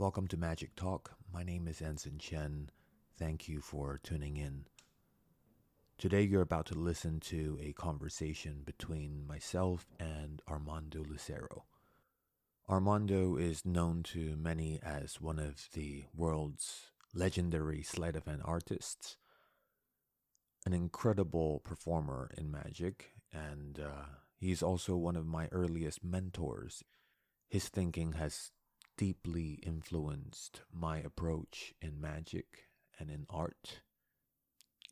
Welcome to Magic Talk. My name is Anson Chen. Thank you for tuning in. Today, you're about to listen to a conversation between myself and Armando Lucero. Armando is known to many as one of the world's legendary sleight of hand artists, an incredible performer in magic, and uh, he's also one of my earliest mentors. His thinking has deeply influenced my approach in magic and in art.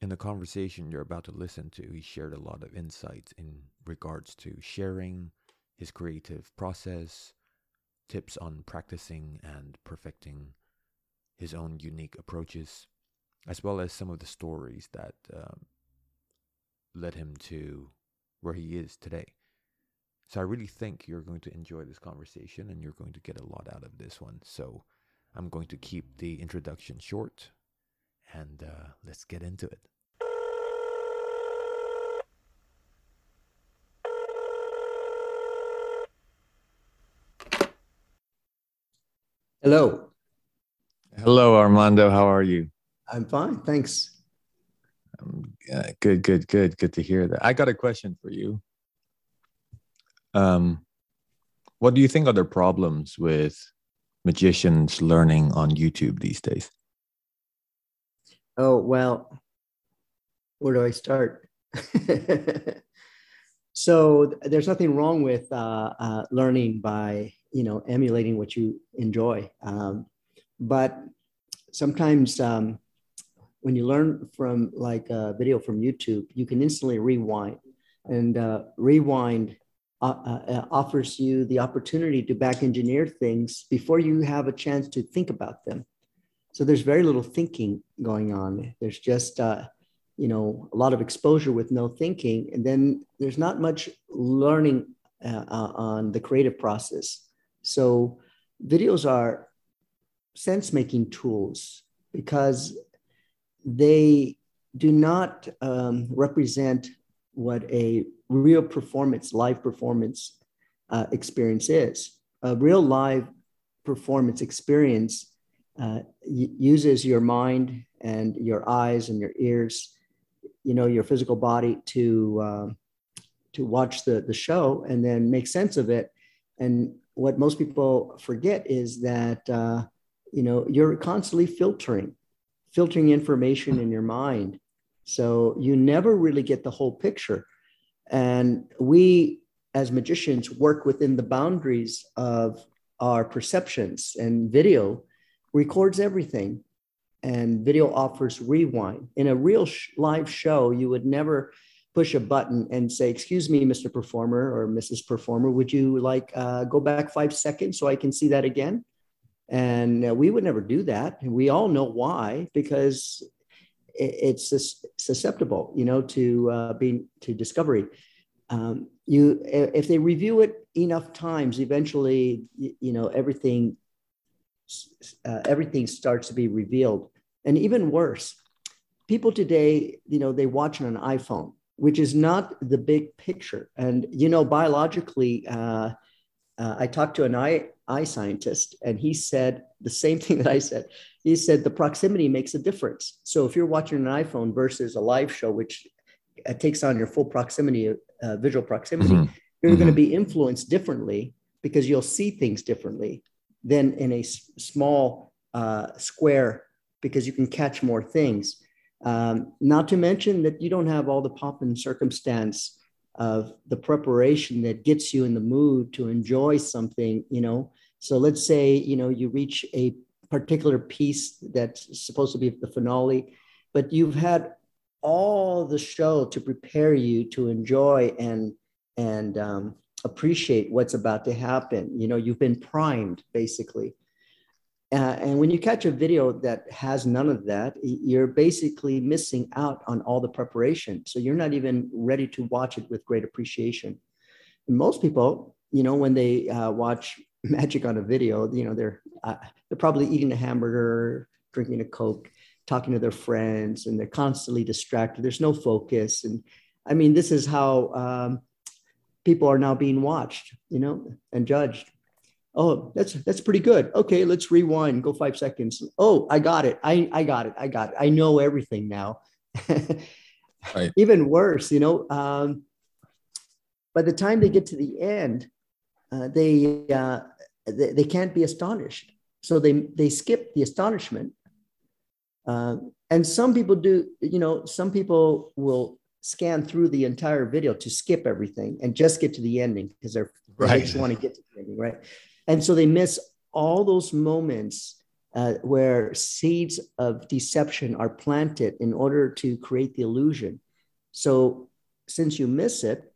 In the conversation you're about to listen to, he shared a lot of insights in regards to sharing his creative process, tips on practicing and perfecting his own unique approaches, as well as some of the stories that um, led him to where he is today. So I really think you're going to enjoy this conversation and you're going to get a lot out of this one. So I'm going to keep the introduction short and uh, let's get into it. Hello. Hello, Armando. How are you? I'm fine. Thanks. Um, uh, good, good, good. Good to hear that. I got a question for you. Um, what do you think are the problems with magicians learning on YouTube these days? Oh, well, where do I start? so there's nothing wrong with uh, uh, learning by, you know, emulating what you enjoy. Um, but sometimes um, when you learn from like a video from YouTube, you can instantly rewind and uh, rewind uh, uh, offers you the opportunity to back engineer things before you have a chance to think about them. So there's very little thinking going on. There's just, uh, you know, a lot of exposure with no thinking. And then there's not much learning uh, uh, on the creative process. So videos are sense making tools because they do not um, represent what a real performance, live performance uh, experience is. A real live performance experience uh, uses your mind and your eyes and your ears, you know, your physical body to uh, to watch the the show and then make sense of it. And what most people forget is that uh, you know you're constantly filtering, filtering information in your mind. So you never really get the whole picture and we, as magicians, work within the boundaries of our perceptions, and video records everything. And video offers rewind. In a real sh- live show, you would never push a button and say, Excuse me, Mr. Performer or Mrs. Performer, would you like uh, go back five seconds so I can see that again? And uh, we would never do that. And we all know why, because it's susceptible, you know, to uh, being to discovery. Um, you, if they review it enough times, eventually, you know, everything, uh, everything starts to be revealed. And even worse, people today, you know, they watch on an iPhone, which is not the big picture. And you know, biologically, uh, uh, I talked to an eye eye scientist, and he said the same thing that I said. He said the proximity makes a difference. So if you're watching an iPhone versus a live show, which uh, takes on your full proximity, uh, visual proximity, mm-hmm. you're mm-hmm. going to be influenced differently because you'll see things differently than in a s- small uh, square because you can catch more things. Um, not to mention that you don't have all the pomp and circumstance of the preparation that gets you in the mood to enjoy something, you know. So let's say, you know, you reach a particular piece that's supposed to be the finale, but you've had all the show to prepare you to enjoy and and um, appreciate what's about to happen. You know, you've been primed basically. Uh, and when you catch a video that has none of that, you're basically missing out on all the preparation. So you're not even ready to watch it with great appreciation. And most people, you know, when they uh, watch magic on a video, you know, they're uh, they're probably eating a hamburger, drinking a coke, talking to their friends, and they're constantly distracted. There's no focus, and I mean, this is how um, people are now being watched, you know, and judged. Oh that's that's pretty good. Okay let's rewind go five seconds. Oh i got it. I i got it. I got it. I know everything now. Right. even worse you know um, by the time they get to the end uh, they, uh, they they can't be astonished. So they they skip the astonishment. Uh, and some people do you know some people will scan through the entire video to skip everything and just get to the ending because they're right. they just want to get to the ending right and so they miss all those moments uh, where seeds of deception are planted in order to create the illusion. So since you miss it,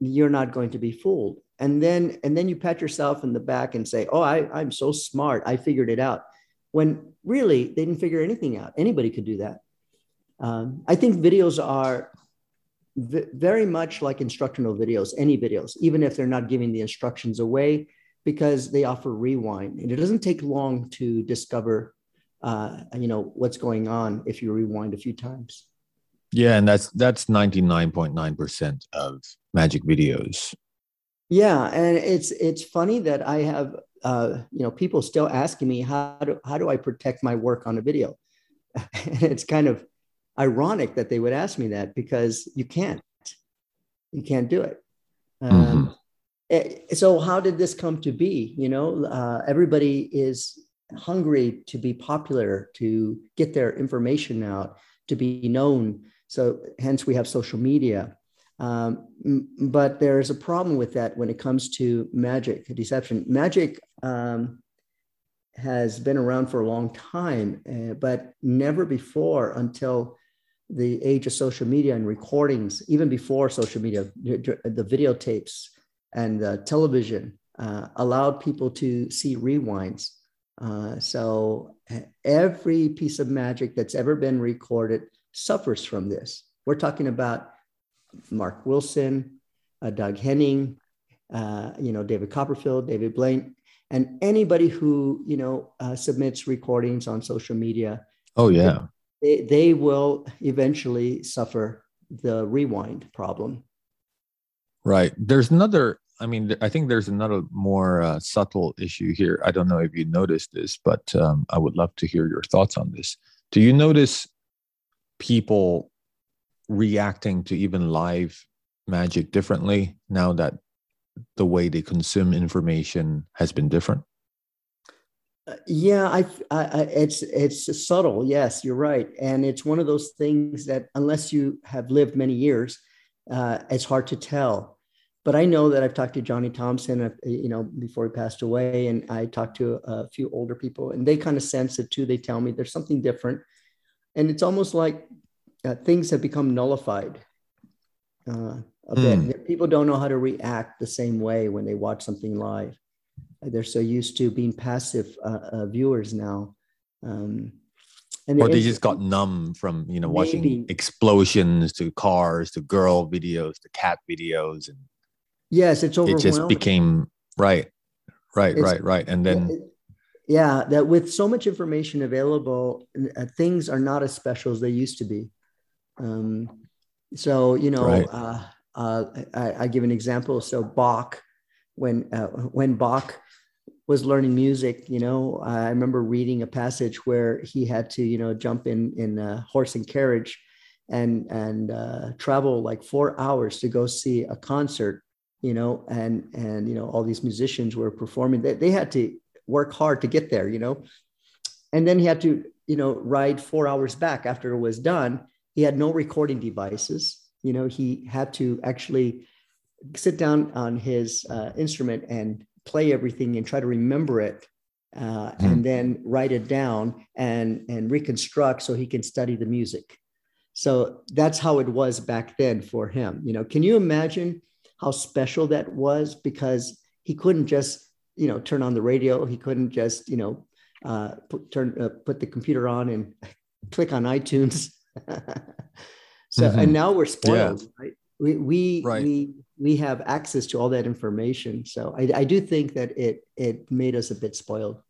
you're not going to be fooled. And then and then you pat yourself in the back and say, "Oh, I, I'm so smart. I figured it out." When really they didn't figure anything out. Anybody could do that. Um, I think videos are v- very much like instructional videos, any videos, even if they're not giving the instructions away because they offer rewind. And it doesn't take long to discover uh, you know what's going on if you rewind a few times. Yeah and that's that's 99.9% of magic videos. Yeah and it's it's funny that i have uh, you know people still asking me how do how do i protect my work on a video? And it's kind of ironic that they would ask me that because you can't. You can't do it. Um, mm-hmm. So how did this come to be? You know uh, everybody is hungry to be popular to get their information out to be known. So hence we have social media. Um, but there's a problem with that when it comes to magic deception. Magic um, has been around for a long time uh, but never before until the age of social media and recordings even before social media the videotapes and the television uh, allowed people to see rewinds. Uh, so every piece of magic that's ever been recorded suffers from this. We're talking about Mark Wilson, uh, Doug Henning, uh, you know, David Copperfield, David Blaine, and anybody who, you know, uh, submits recordings on social media. Oh, yeah. They, they will eventually suffer the rewind problem. Right. There's another I mean, I think there's another more uh, subtle issue here. I don't know if you noticed this, but um, I would love to hear your thoughts on this. Do you notice people reacting to even live magic differently now that the way they consume information has been different? Uh, yeah, I, I, it's it's subtle. Yes, you're right, and it's one of those things that unless you have lived many years, uh, it's hard to tell but I know that I've talked to Johnny Thompson, uh, you know, before he passed away, and I talked to a few older people, and they kind of sense it too. They tell me there's something different, and it's almost like uh, things have become nullified uh, a mm. bit. People don't know how to react the same way when they watch something live. They're so used to being passive uh, uh viewers now. Um, and or they just got numb from you know maybe. watching explosions to cars to girl videos to cat videos and Yes, it's overwhelming. It just became right, right, it's, right, right, and then. It, yeah, that with so much information available, uh, things are not as special as they used to be. Um, so you know, right. uh, uh, I, I, give an example. So Bach, when uh, when Bach was learning music, you know, I remember reading a passage where he had to, you know, jump in in a horse and carriage, and and uh, travel like four hours to go see a concert you know, and and you know all these musicians were performing. They, they had to work hard to get there, you know, and then he had to you know ride four hours back after it was done. He had no recording devices. You know, he had to actually sit down on his uh, instrument and play everything and try to remember it uh, mm. and then write it down and and reconstruct so he can study the music so that's how it was back then for him you know can you imagine how special that was because he couldn't just you know turn on the radio he couldn't just you know uh, put, turn uh, put the computer on and click on itunes so mm-hmm. and now we're spoiled yeah. right we we, right. we we have access to all that information so I, I do think that it it made us a bit spoiled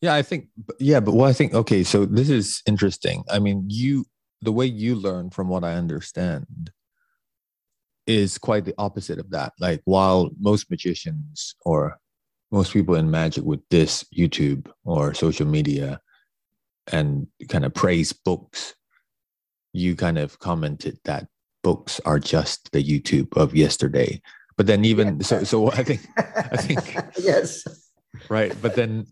yeah i think yeah but well i think okay so this is interesting i mean you the way you learn from what i understand is quite the opposite of that. Like while most magicians or most people in magic would diss youtube or social media and kind of praise books you kind of commented that books are just the youtube of yesterday. But then even so so i think i think yes. Right but then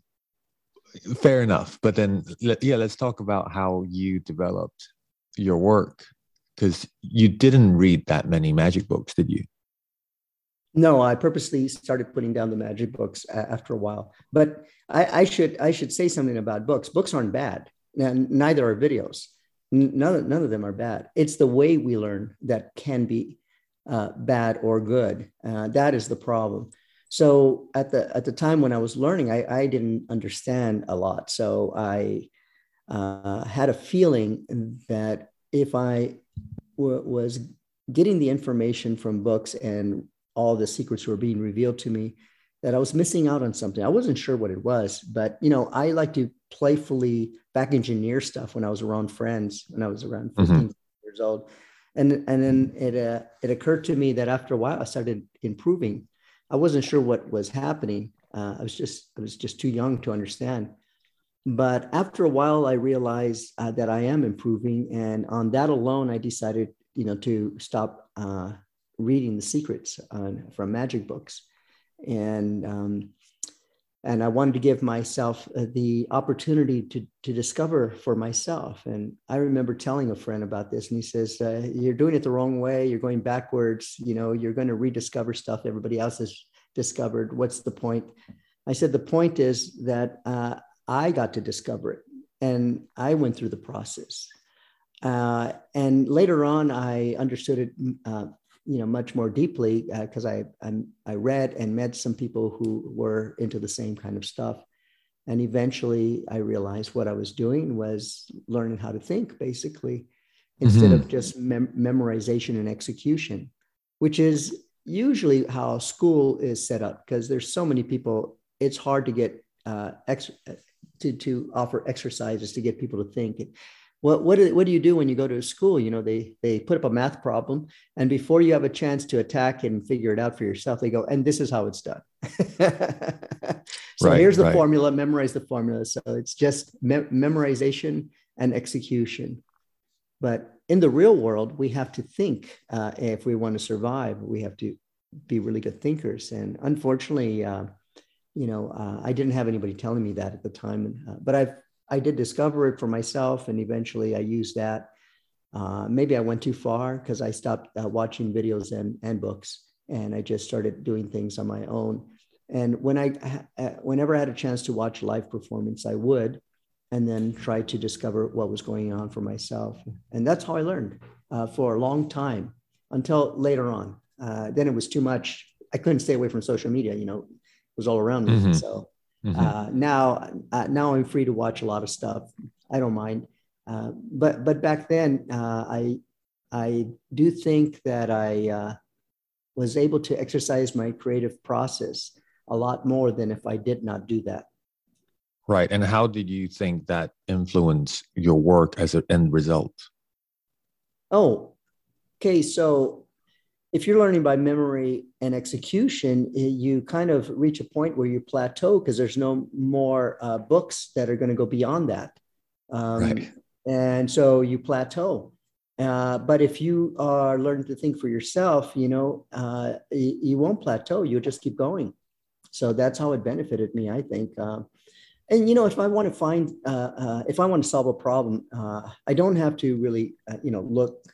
fair enough. But then yeah let's talk about how you developed your work because you didn't read that many magic books did you? No i purposely started putting down the magic books after a while. But I, I should i should say something about books. Books aren't bad and neither are videos. None, none of them are bad. It's the way we learn that can be uh, bad or good. Uh, that is the problem. So at the at the time when I was learning, I, I didn't understand a lot. So I uh, had a feeling that if I was getting the information from books and all the secrets were being revealed to me, that I was missing out on something. I wasn't sure what it was, but you know, I like to playfully back engineer stuff when I was around friends, when I was around mm-hmm. 15 mm-hmm. years old. And, and then it, uh, it occurred to me that after a while I started improving I wasn't sure what was happening. Uh, I was just I was just too young to understand. But after a while, I realized uh, that I am improving, and on that alone, I decided, you know, to stop uh, reading the secrets from magic books, and um, and I wanted to give myself uh, the opportunity to to discover for myself. And I remember telling a friend about this, and he says, uh, "You're doing it the wrong way. You're going backwards. You know, you're going to rediscover stuff everybody else has discovered. What's the point?" I said, "The point is that uh, I got to discover it, and I went through the process." Uh, and later on, I understood it uh, you know much more deeply because uh, I I'm, I read and met some people who were into the same kind of stuff, and eventually I realized what I was doing was learning how to think basically instead mm-hmm. of just mem- memorization and execution, which is usually how school is set up because there's so many people. It's hard to get uh, ex- to to offer exercises to get people to think. What what do, what do you do when you go to a school? You know they they put up a math problem and before you have a chance to attack and figure it out for yourself they go and this is how it's done. So right, here's the right. formula memorize the formula. So it's just me- memorization and execution. But in the real world we have to think uh, if we want to survive we have to be really good thinkers. And unfortunately uh, you know uh, i didn't have anybody telling me that at the time uh, but i've I did discover it for myself, and eventually I used that. Uh, maybe I went too far because I stopped uh, watching videos and, and books, and I just started doing things on my own. And when I, uh, whenever I had a chance to watch live performance, I would, and then try to discover what was going on for myself. And that's how I learned uh, for a long time until later on. Then it was too much. I couldn't stay away from social media. You know, was all around me. Mm-hmm. So Mm-hmm. Uh, now, uh, now I'm free to watch a lot of stuff. I don't mind. Uh, but but back then, uh, I I do think that I uh, was able to exercise my creative process a lot more than if I did not do that. Right. And how did you think that influenced your work as an end result? Oh, okay. So if you're learning by memory and execution, you kind of reach a point where you plateau because there's no more uh, books that are going to go beyond that. Um, right. And so you plateau. Uh, but if you are learning to think for yourself, you know, uh, you, you, won't plateau. You'll just keep going. So that's how it benefited me, I think. Um, and you know, if I want to find, uh, uh, if I want to solve a problem, uh, I don't have to really, you know, look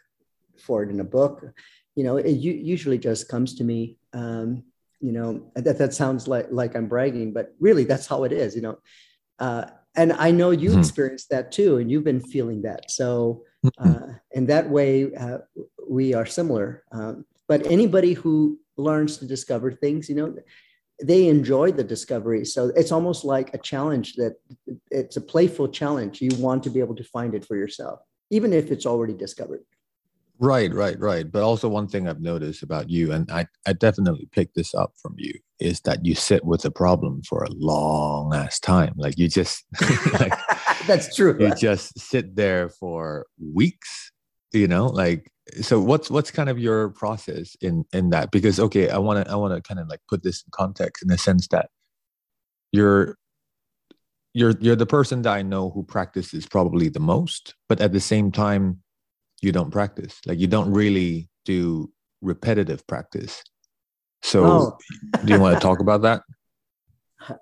for it in a book you know, it usually just comes to me. Um, you know, that that sounds like like I'm bragging, but really that's how it is. You know, uh, and I know you mm-hmm. experienced that too, and you've been feeling that. So, mm-hmm. uh, in that way, uh, we are similar. Um, but anybody who learns to discover things, you know, they enjoy the discovery. So it's almost like a challenge that it's a playful challenge. You want to be able to find it for yourself, even if it's already discovered. Right, right, right. But also one thing I've noticed about you, and I, I definitely picked this up from you, is that you sit with a problem for a long ass time. Like you just like, That's true. You just sit there for weeks, you know, like so what's what's kind of your process in in that? Because okay, I wanna I wanna kind of like put this in context in the sense that you're you're you're the person that I know who practices probably the most, but at the same time, you don't practice. Like you don't really do repetitive practice. So, oh. do you want to talk about that?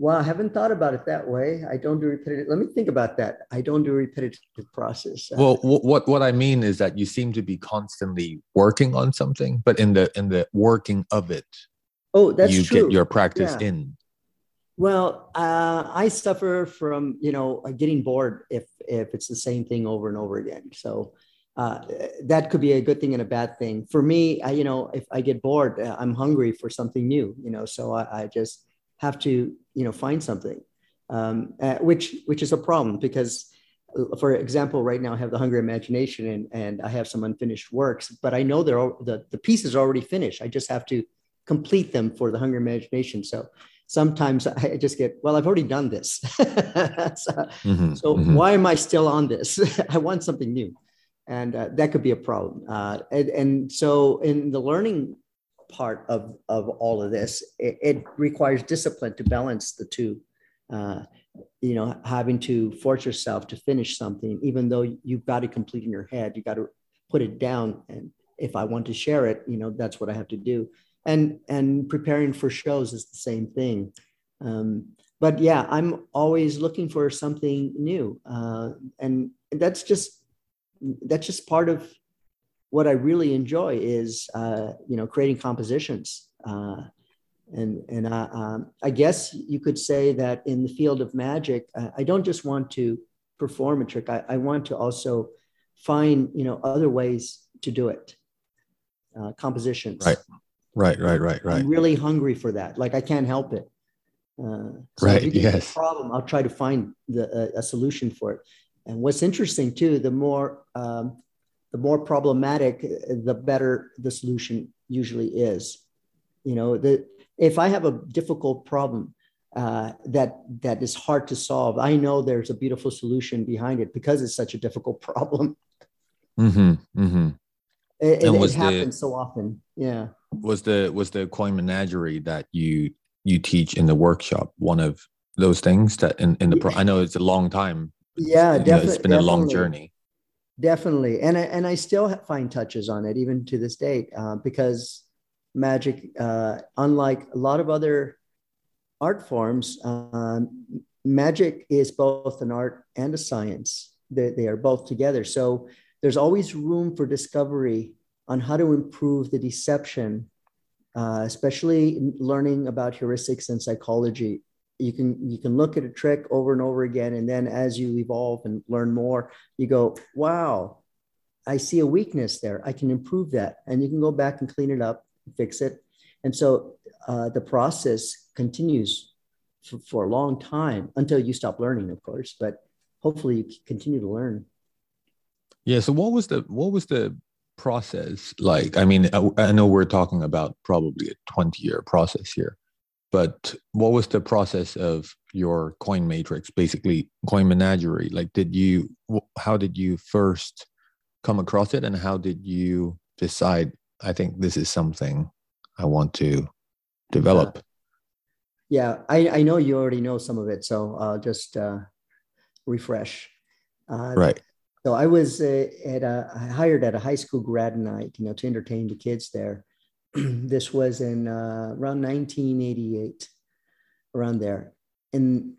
Well, I haven't thought about it that way. I don't do repetitive. Let me think about that. I don't do repetitive process. Well, what what I mean is that you seem to be constantly working on something, but in the in the working of it, oh, that's you true. get your practice yeah. in. Well, uh, I suffer from you know getting bored if if it's the same thing over and over again. So uh, that could be a good thing and a bad thing for me. I, you know, if I get bored, uh, I'm hungry for something new. You know, so I, I just have to you know find something, um, uh, which which is a problem because, uh, for example, right now I have the hungry imagination and and I have some unfinished works, but I know they're all, the the pieces are already finished. I just have to complete them for the hungry imagination. So sometimes I just get, well, I've already done this. so, mm-hmm, so mm-hmm. why am I still on this? I want something new. And uh, that could be a problem. Uh, and, and, so in the learning part of, of all of this, it, it requires discipline to balance the two. Uh, you know, having to force yourself to finish something, even though you've got to complete in your head, you got to put it down. And if I want to share it, you know, that's what I have to do and and preparing for shows is the same thing um, but yeah i'm always looking for something new uh, and that's just that's just part of what i really enjoy is uh, you know creating compositions uh, and and I, um, I guess you could say that in the field of magic i don't just want to perform a trick I, I want to also find you know other ways to do it uh, compositions right Right, right, right, right. I'm really hungry for that. Like I can't help it. Uh, so right. Yes. problem. I'll try to find the, a, solution for it. And what's interesting too, the more um, the more problematic, the better the solution usually is. You know, the if I have a difficult problem uh, that that is hard to solve, I know there's a beautiful solution behind it because it's such a difficult problem. Mm-hmm. Mm-hmm. It, it, it happens the, so often. Yeah was the was the coin menagerie that you you teach in the workshop one of those things that in, in the pro- I know it's a long time. Yeah, definitely. It's been a long journey. Definitely, and I, and I still find touches on it even to this date uh, because magic, uh, unlike a lot of other art forms, um, magic is both an art and a science. They, they are both together. So there's always room for discovery on how to improve the deception, uh, especially learning about heuristics and psychology. You can you can look at a trick over and over again, and then as you evolve and learn more, you go, "Wow, I see a weakness there. I can improve that," and you can go back and clean it up, fix it. And so uh, the process continues for, for a long time until you stop learning, of course. But hopefully, you continue to learn. Yeah. So what was the what was the process like i mean I, I, know we're talking about probably a 20 year process here but what was the process of your coin matrix basically coin menagerie? Like did you how did you first come across it and how did you decide i think this is something i want to develop yeah, yeah I, I know you already know some of it so i'll just uh, refresh. Uh, right. So I was uh, at a hired at a high school grad night, you know, to entertain the kids there. this was in uh, around 1988, around there, and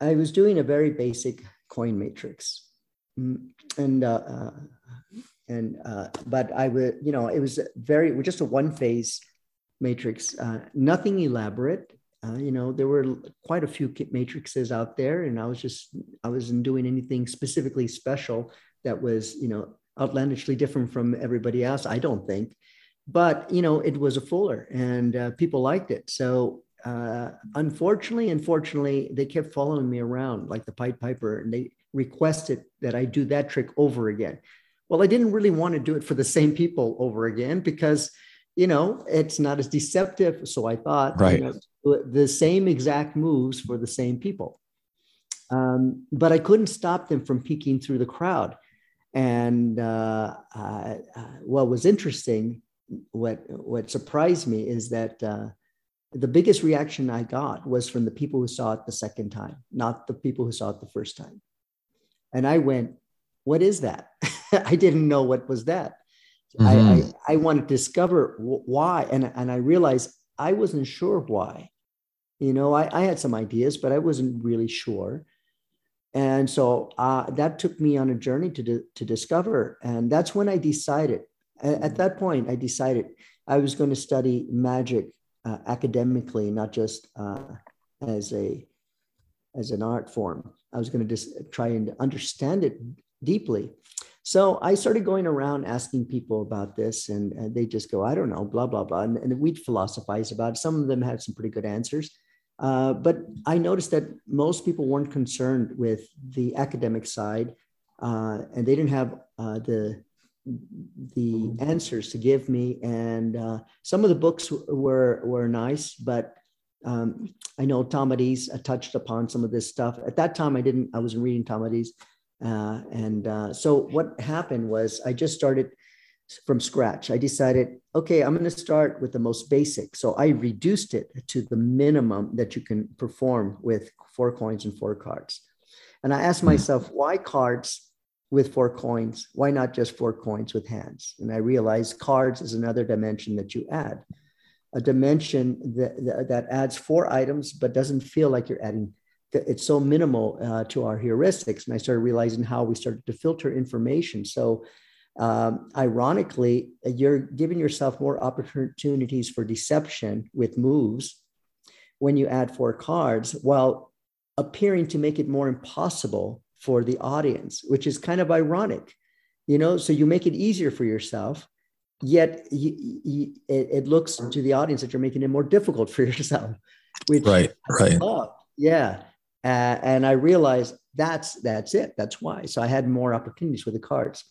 I was doing a very basic coin matrix, mm, and uh, uh, and uh, but I would, you know, it was very just a one phase matrix, uh, nothing elaborate. Uh, you know, there were quite a few matrices out there, and I was just I wasn't doing anything specifically special that was, you know, outlandishly different from everybody else. I don't think, but you know, it was a fuller, and uh, people liked it. So uh, unfortunately, unfortunately, they kept following me around like the Pied Piper, and they requested that I do that trick over again. Well, I didn't really want to do it for the same people over again because you know it's not as deceptive. So I thought, right. You know, the same exact moves for the same people. Um, but I couldn't stop them from peeking through the crowd. And uh, uh, what was interesting, what what surprised me is that uh, the biggest reaction I got was from the people who saw it the second time, not the people who saw it the first time. And I went, What is that? I didn't know what was that. Mm-hmm. I, I, I wanted to discover why. And, and I realized I wasn't sure why. You know, I, I had some ideas, but I wasn't really sure. And so uh, that took me on a journey to, to discover. And that's when I decided, at, that point, I decided I was going to study magic uh, academically, not just uh, as a as an art form. I was going to just try and understand it deeply. So I started going around asking people about this, and, and they just go, I don't know, blah, blah, blah. And, and, we'd philosophize about it. Some of them had some pretty good answers. Uh, but I noticed that most people weren't concerned with the academic side, uh, and they didn't have uh, the the answers to give me. And uh, some of the books were were nice, but um, I know Tamariz touched upon some of this stuff. At that time, I didn't. I wasn't reading Tamariz. Uh, and uh, so what happened was I just started from scratch. I decided, okay, I'm going to start with the most basic. So I reduced it to the minimum that you can perform with four coins and four cards. And I asked myself, why cards with four coins? Why not just four coins with hands? And I realized cards is another dimension that you add, a dimension that, that adds four items, but doesn't feel like you're adding it's so minimal uh, to our heuristics. And I started realizing how we started to filter information. So, um, ironically, you're giving yourself more opportunities for deception with moves when you add four cards while appearing to make it more impossible for the audience, which is kind of ironic. You know, so you make it easier for yourself, yet you, you, it, it, looks to the audience that you're making it more difficult for yourself. Which right, right, yeah. Uh, and I realized that's that's it. That's why. So I had more opportunities with the cards.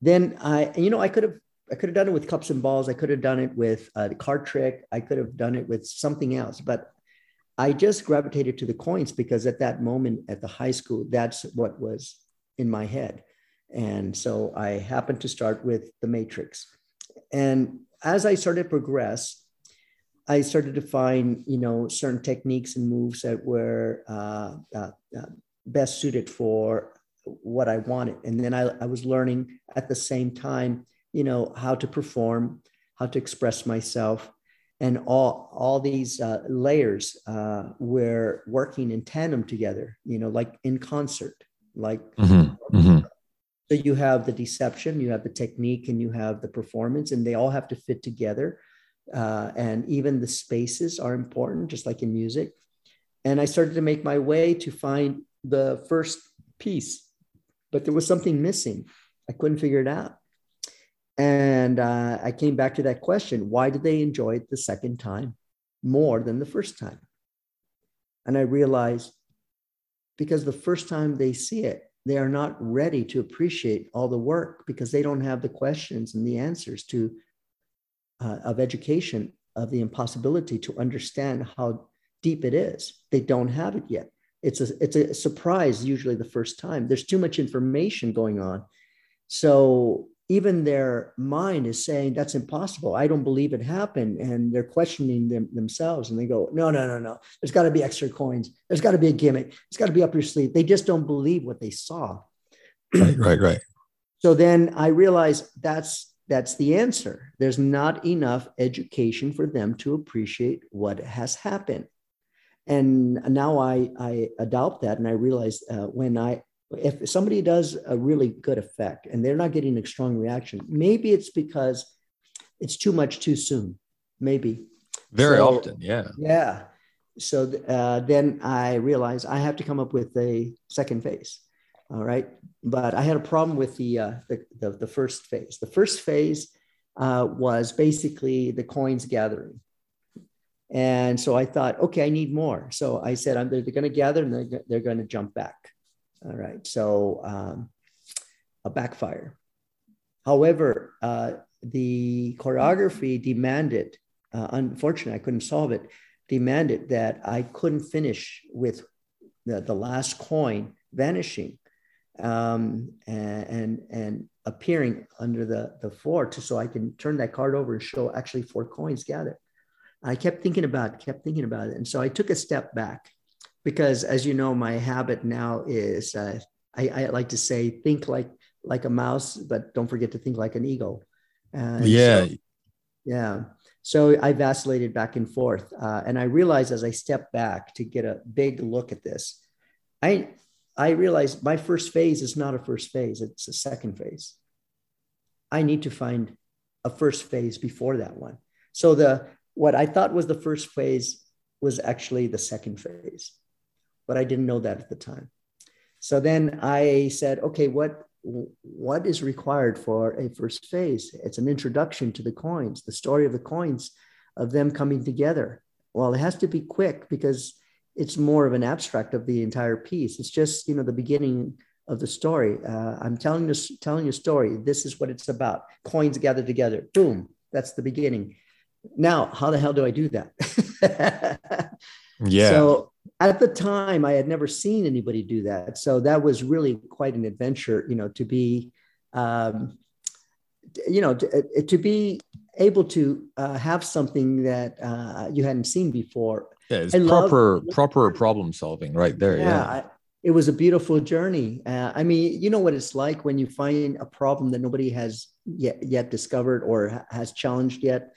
Then I, you know, I could have I could have done it with cups and balls. I could have done it with a card trick. I could have done it with something else. But I just gravitated to the coins because at that moment at the high school, that's what was in my head. And so I happened to start with the matrix. And as I started to progress, I started to find, you know, certain techniques and moves that were uh, uh, uh, best suited for what I wanted. And then I, I, was learning at the same time, you know, how to perform, how to express myself, and all all these uh, layers uh, were working in tandem together. You know, like in concert, like. Mm-hmm. Mm-hmm. So you have the deception, you have the technique, and you have the performance, and they all have to fit together uh, and even the spaces are important, just like in music. And I started to make my way to find the first piece, but there was something missing. I couldn't figure it out. And uh, I came back to that question why did they enjoy it the second time more than the first time? And I realized because the first time they see it, they are not ready to appreciate all the work because they don't have the questions and the answers to uh, of education of the impossibility to understand how deep it is. They don't have it yet. It's a it's a surprise usually the first time. There's too much information going on. So even their mind is saying that's impossible. I don't believe it happened. And they're questioning them themselves and they go, no, no, no, no. There's got to be extra coins. There's got to be a gimmick. It's got to be up your sleeve. They just don't believe what they saw. Right, right, right. So then I realized that's that's the answer. There's not enough education for them to appreciate what has happened. And now I, I adopt that and I realize uh, when I, if somebody does a really good effect and they're not getting a strong reaction, maybe it's because it's too much too soon. Maybe. Very so, often, yeah. Yeah. So uh, then I realize I have to come up with a second phase. All right. But I had a problem with the, uh, the, the, the, first phase. The first phase uh, was basically the coins gathering. And so I thought, okay, I need more. So I said, I'm, they're, they're going to gather and they're, they're going to jump back. All right. So um, a backfire. However, uh, the choreography demanded, uh, unfortunately, I couldn't solve it, demanded that I couldn't finish with the, the last coin vanishing um, and, and, appearing under the the four to so I can turn that card over and show actually four coins gathered. I kept thinking about it, kept thinking about it. And so I took a step back because as you know, my habit now is uh, I, I, like to say, think like like a mouse, but don't forget to think like an eagle. Uh, yeah. So, yeah. So I vacillated back and forth. Uh, and I realized as I stepped back to get a big look at this, I, I realized my first phase is not a first phase, it's a second phase. I need to find a first phase before that one. So the what I thought was the first phase was actually the second phase, but I didn't know that at the time. So then I said, okay, what what is required for a first phase? It's an introduction to the coins, the story of the coins, of them coming together. Well, it has to be quick because it's more of an abstract of the entire piece. It's just you know the beginning of the story. Uh, I'm telling this telling a story. This is what it's about. Coins gathered together. Boom. That's the beginning. Now, how the hell do I do that? yeah. So at the time, I had never seen anybody do that. So that was really quite an adventure, you know, to be, um, you know, to, uh, to be able to uh, have something that uh, you hadn't seen before. Yeah, it's I proper love, proper problem solving right there. Yeah, yeah. I, it was a beautiful journey. Uh, I mean, you know what it's like when you find a problem that nobody has yet yet discovered or has challenged yet,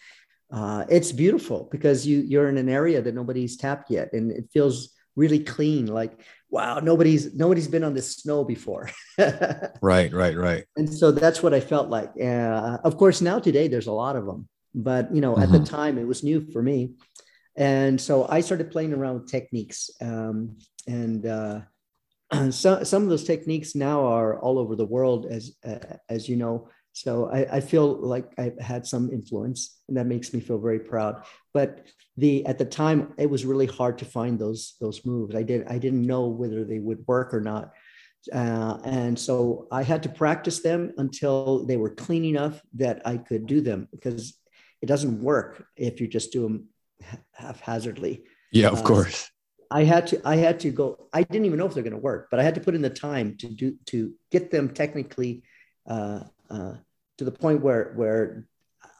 uh, it's beautiful because you you're in an area that nobody's tapped yet, and it feels really clean. Like wow, nobody's nobody's been on this snow before. right, right, right. And so that's what I felt like. Uh, of course, now today there's a lot of them, but you know, mm-hmm. at the mm-hmm. time it was new for me, and so I started playing around with techniques, um, and uh, so, some of those techniques now are all over the world, as uh, as you know. So I, I, feel like I've had some influence, and that makes me feel very proud. But the at the time, it was really hard to find those those moves. I did I didn't know whether they would work or not, uh, and so I had to practice them until they were clean enough that I could do them. Because it doesn't work if you just do them haphazardly. Yeah, of uh, course. I had to I had to go. I didn't even know if they're going to work, but I had to put in the time to do to get them technically. Uh, uh, to the point where where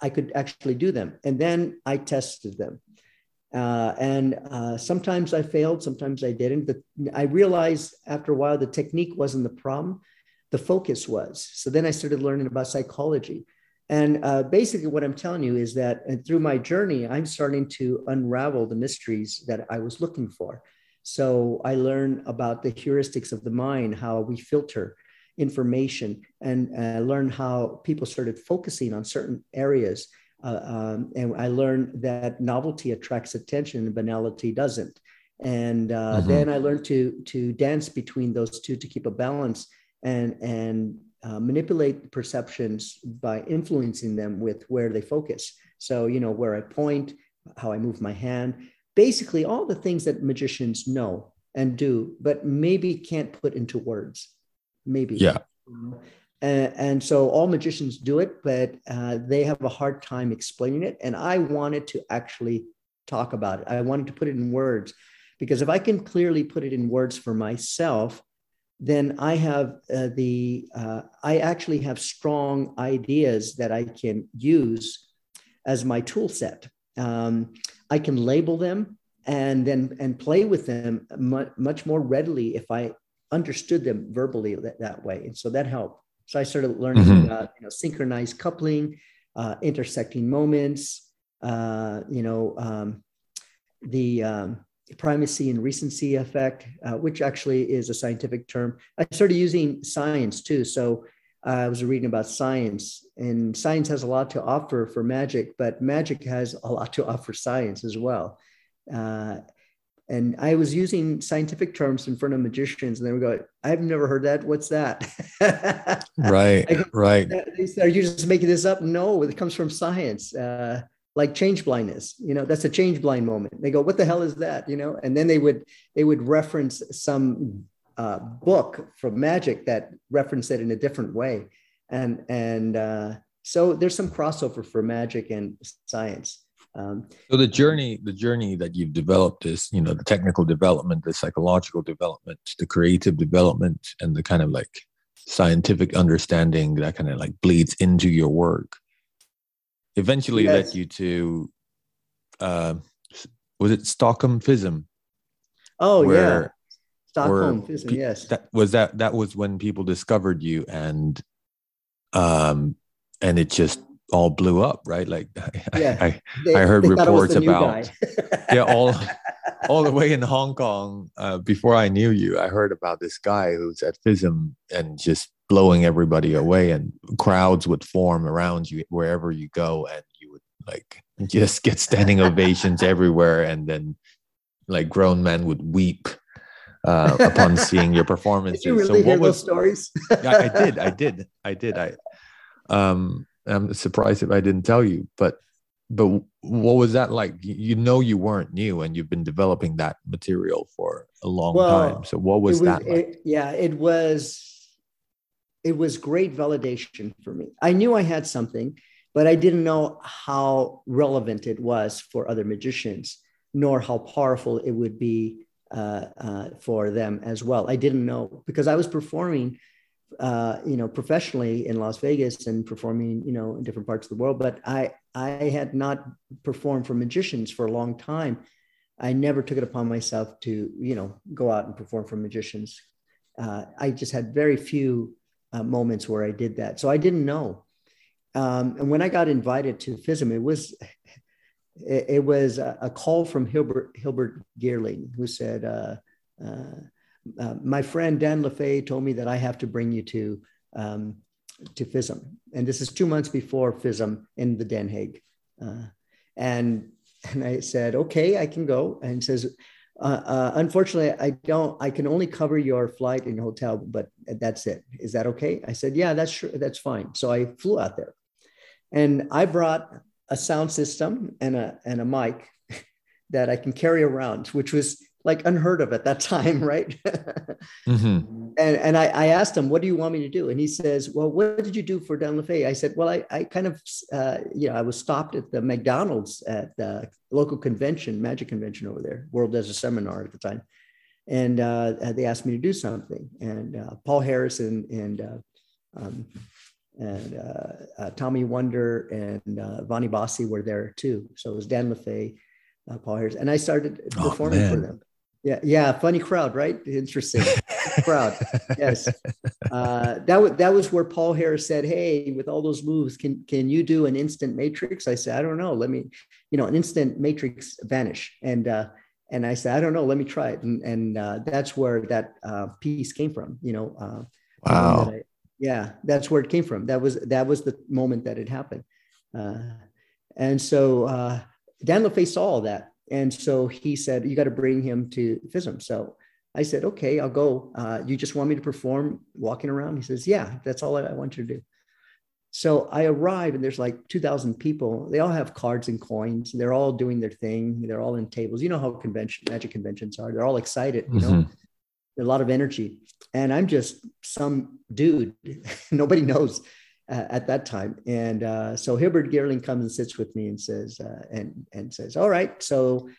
I could actually do them. And then I tested them. Uh, and uh, sometimes I failed, sometimes I didn't. But I realized after a while the technique wasn't the problem, the focus was. So then I started learning about psychology. And uh, basically, what I'm telling you is that and through my journey, I'm starting to unravel the mysteries that I was looking for. So I learned about the heuristics of the mind, how we filter, information and uh, learned how people started focusing on certain areas. Uh, um, and I learned that novelty attracts attention and banality doesn't. And uh, mm-hmm. then I learned to to dance between those two to keep a balance and and uh, manipulate perceptions by influencing them with where they focus. So you know where I point, how I move my hand, basically all the things that magicians know and do, but maybe can't put into words maybe. Yeah. And, and so all magicians do it, but uh, they have a hard time explaining it. And I wanted to actually talk about it. I wanted to put it in words because if I can clearly put it in words for myself, then I have uh, the, uh, I actually have strong ideas that I can use as my tool set. Um, I can label them and then and play with them much, much more readily if I understood them verbally that, that way. And so that helped. So I started learning mm-hmm. about, you know, synchronized coupling, uh, intersecting moments, uh, you know, um, the um, primacy and recency effect, uh, which actually is a scientific term. I started using science too. So I was reading about science, and science has a lot to offer for magic, but magic has a lot to offer science as well. Uh, and I was using scientific terms in front of magicians, and they would go, "I've never heard that. What's that?" right, go, right. Are you just making this up? No, it comes from science. Uh, like change blindness, you know, that's a change blind moment. They go, "What the hell is that?" You know, and then they would they would reference some uh, book from magic that referenced it in a different way, and and uh, so there's some crossover for magic and science. Um, so the journey, the journey that you've developed is, you know, the technical development, the psychological development, the creative development, and the kind of like scientific understanding that kind of like bleeds into your work. Eventually, yes. led you to uh, was it Stockholm FISM? Oh yeah, Stockholm FISM. Yes, that was that. That was when people discovered you, and um, and it just all blew up, right? Like, yeah, I, they, I heard reports about yeah, all all the way in Hong Kong. Uh, before I knew you, I heard about this guy who's at FISM and just blowing everybody away, and crowds would form around you wherever you go, and you would like just get standing ovations everywhere, and then like grown men would weep uh, upon seeing your performances. Did you really so hear was, those stories? yeah, I did. I did. I did. I um, I'm surprised if I didn't tell you, but but what was that like? You know, you weren't new, and you've been developing that material for a long well, time. So what was, was that? Like? It, yeah, it was. It was great validation for me. I knew I had something, but I didn't know how relevant it was for other magicians, nor how powerful it would be uh, uh, for them as well. I didn't know because I was performing uh, you know, professionally in Las Vegas and performing, you know, in different parts of the world. But I, I had not performed for magicians for a long time. I never took it upon myself to, you know, go out and perform for magicians. Uh, I just had very few uh, moments where I did that, so I didn't know. Um, and when I got invited to FISM, it was it, it was a, a, call from Hilbert Hilbert Geerling, who said, uh, my friend Dan LeFay told me that I have to bring you to um, to FISM, and this is two months before FISM in the Den Haag, uh, and and I said, okay, I can go, and says. Uh, uh, unfortunately, I don't. I can only cover your flight and hotel, but that's it. Is that okay? I said, yeah, that's sure, that's fine. So I flew out there, and I brought a sound system and a and a mic that I can carry around, which was like unheard of at that time, right? mm-hmm. And and I, I, asked him, "What do you want me to do?" And he says, "Well, what did you do for Dan LeFay?" I said, "Well, I, I kind of, uh, you know, I was stopped at the McDonald's at the local convention, magic convention over there, World Desert Seminar at the time, and uh, they asked me to do something. And uh, Paul Harris and and uh, um, and uh, uh, Tommy Wonder and uh, Vonnie Bossi were there too. So it was Dan LeFay, Paul Harris, and I started oh, performing oh, for them. Yeah, yeah, funny crowd, right? Interesting crowd. Yes, uh, that was that was where Paul Harris said, "Hey, with all those moves, can can you do an instant matrix?" I said, "I don't know. Let me, you know, an instant matrix vanish." And uh, and I said, "I don't know. Let me try it." And and uh, that's where that uh, piece came from. You know, uh, wow. I, yeah, that's where it came from. That was that was the moment that it happened. Uh, and so uh, Dan LeFay saw all that and so he said, You got to bring him to FISM. So I said, Okay, I'll go. Uh, you just want me to perform walking around? He says, Yeah, that's all I want you to do. So I arrive and there's like 2,000 people. They all have cards and coins. They're all doing their thing. They're all in tables. You know how convention magic conventions are. They're all excited, you know, mm-hmm. a lot of energy. And I'm just some dude. Nobody knows uh, at that time. And uh, so Hilbert Geerling comes and sits with me and says, uh, and, and says, all right. So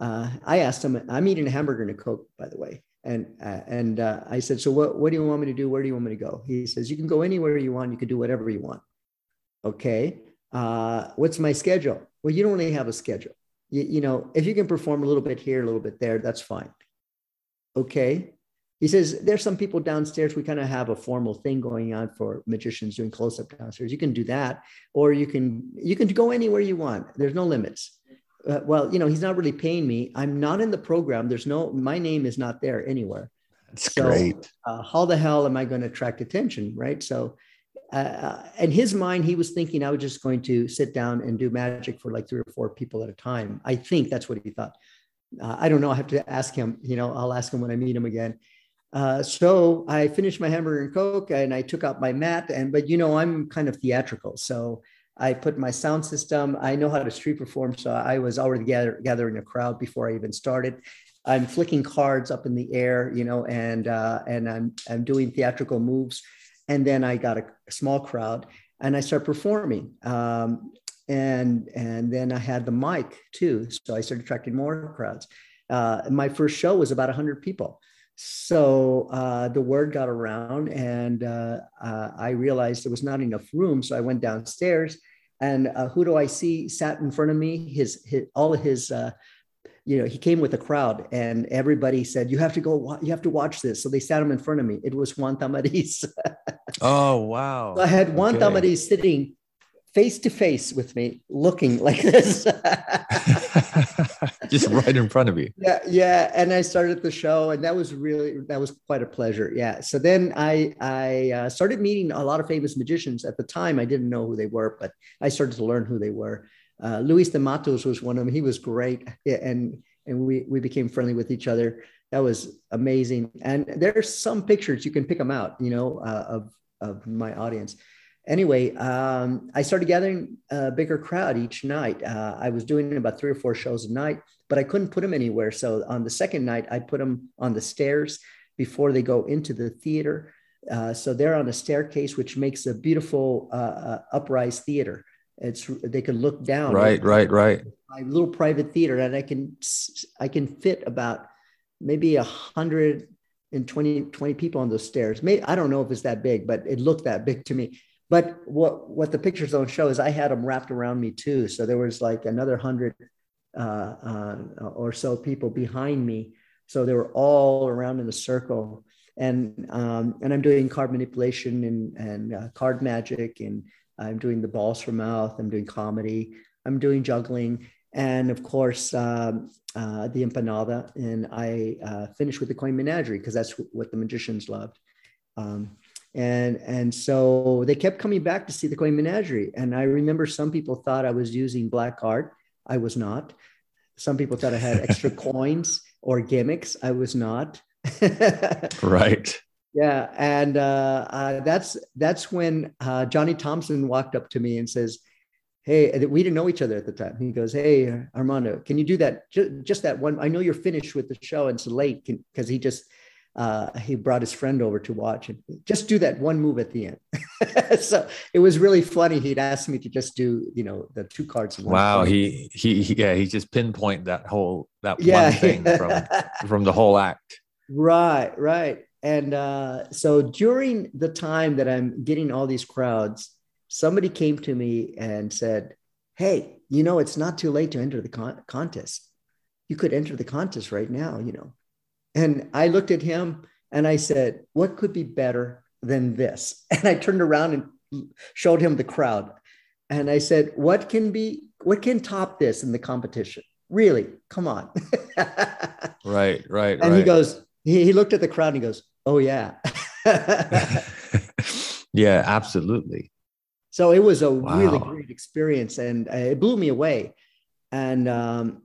uh, I asked him, I'm eating a hamburger and a Coke, by the way. And, uh, and I said, so what, what do you want me to do? Where do you want me to go? He says, you can go anywhere you want. You can do whatever you want. Okay. what's my schedule? Well, you don't really have a schedule. You, you know, if you can perform a little bit here, a little bit there, that's fine. Okay he says there's some people downstairs we kind of have a formal thing going on for magicians doing close-up downstairs. You can do that or you can you can go anywhere you want. There's no limits. Uh, well you know he's not really paying me. I'm not in the program. There's no my name is not there anywhere. That's so, great. uh, how the hell am i going to attract attention right? So uh, uh, in his mind he was thinking i was just going to sit down and do magic for like three or four people at a time. I think that's what he thought. Uh, i don't know. I have to ask him you know i'll ask him when i meet him again uh, so I finished my hamburger and coke, and I took out my mat. And but you know, I'm kind of theatrical, so I put my sound system. I know how to street perform, so I was already gather, gathering a crowd before I even started. I'm flicking cards up in the air, you know, and uh, and I'm I'm doing theatrical moves, and then I got a, a small crowd, and I start performing. Um, and and then I had the mic too, so I started attracting more crowds. Uh, my first show was about 100 people so uh, the word got around, and uh, uh, I realized there was not enough room. So I went downstairs. And uh, who do I see sat in front of me? His, his all of his, uh, you know, he came with a crowd, and everybody said, "You have to go. You have to watch this." So they sat him in front of me. It was Juan Tamariz. oh wow! So I had Juan okay. Tamariz sitting face to face with me, looking like this. Just right in front of you. Yeah, yeah. And I started the show, and that was really that was quite a pleasure. Yeah. So then I I uh, started meeting a lot of famous magicians. At the time, I didn't know who they were, but I started to learn who they were. Uh, Luis de Matos was one of them. He was great, and and we we became friendly with each other. That was amazing. And there's some pictures you can pick them out, you know, uh, of of my audience anyway, um, I started gathering a bigger crowd each night. Uh, I was doing about three or four shows a night, but I couldn't put them anywhere. So on the second night, I put them on the stairs before they go into the theater. Uh, so they're on a staircase, which makes a beautiful uh, uh uprise theater. It's they can look down. Right, right, right. My little private theater, and I can I can fit about maybe a hundred and 20, 20 people on those stairs. Maybe I don't know if it's that big, but it looked that big to me. But what what the pictures don't show is I had them wrapped around me too. So there was like another hundred uh, uh, or so people behind me. So they were all around in a circle. And um, and I'm doing card manipulation and and uh, card magic, and I'm doing the balls for mouth. I'm doing comedy. I'm doing juggling, and of course um, uh, the empanada. And I uh, finished with the coin menagerie because that's what the magicians loved. Um, and and so they kept coming back to see the coin menagerie. And i remember some people thought i was using black art. I was not. Some people thought i had extra coins or gimmicks. I was not. Right. Yeah. And uh, uh, that's that's when uh, johnny thompson walked up to me and says hey we didn't know each other at the time. He goes hey armando can you do that? Just, just that one i know you're finished with the show and it's late. Because he just uh, he brought his friend over to watch and just do that one move at the end. so it was really funny. He'd asked me to just do, you know, the two cards. wow. He, he, he, yeah, he just pinpoint that whole, that yeah, one thing from, from the whole act. Right. Right. And uh, so during the time that I'm getting all these crowds, somebody came to me and said, Hey, you know, it's not too late to enter the con- contest. You could enter the contest right now, you know and I looked at him and I said, What could be better than this? And I turned around and showed him the crowd. And I said, What can be, what can top this in the competition? Really? Come on. right, right. And right. he goes, he, he looked at the crowd and he goes, Oh, yeah. yeah, absolutely. So it was a wow. really great experience and uh, it blew me away. And um,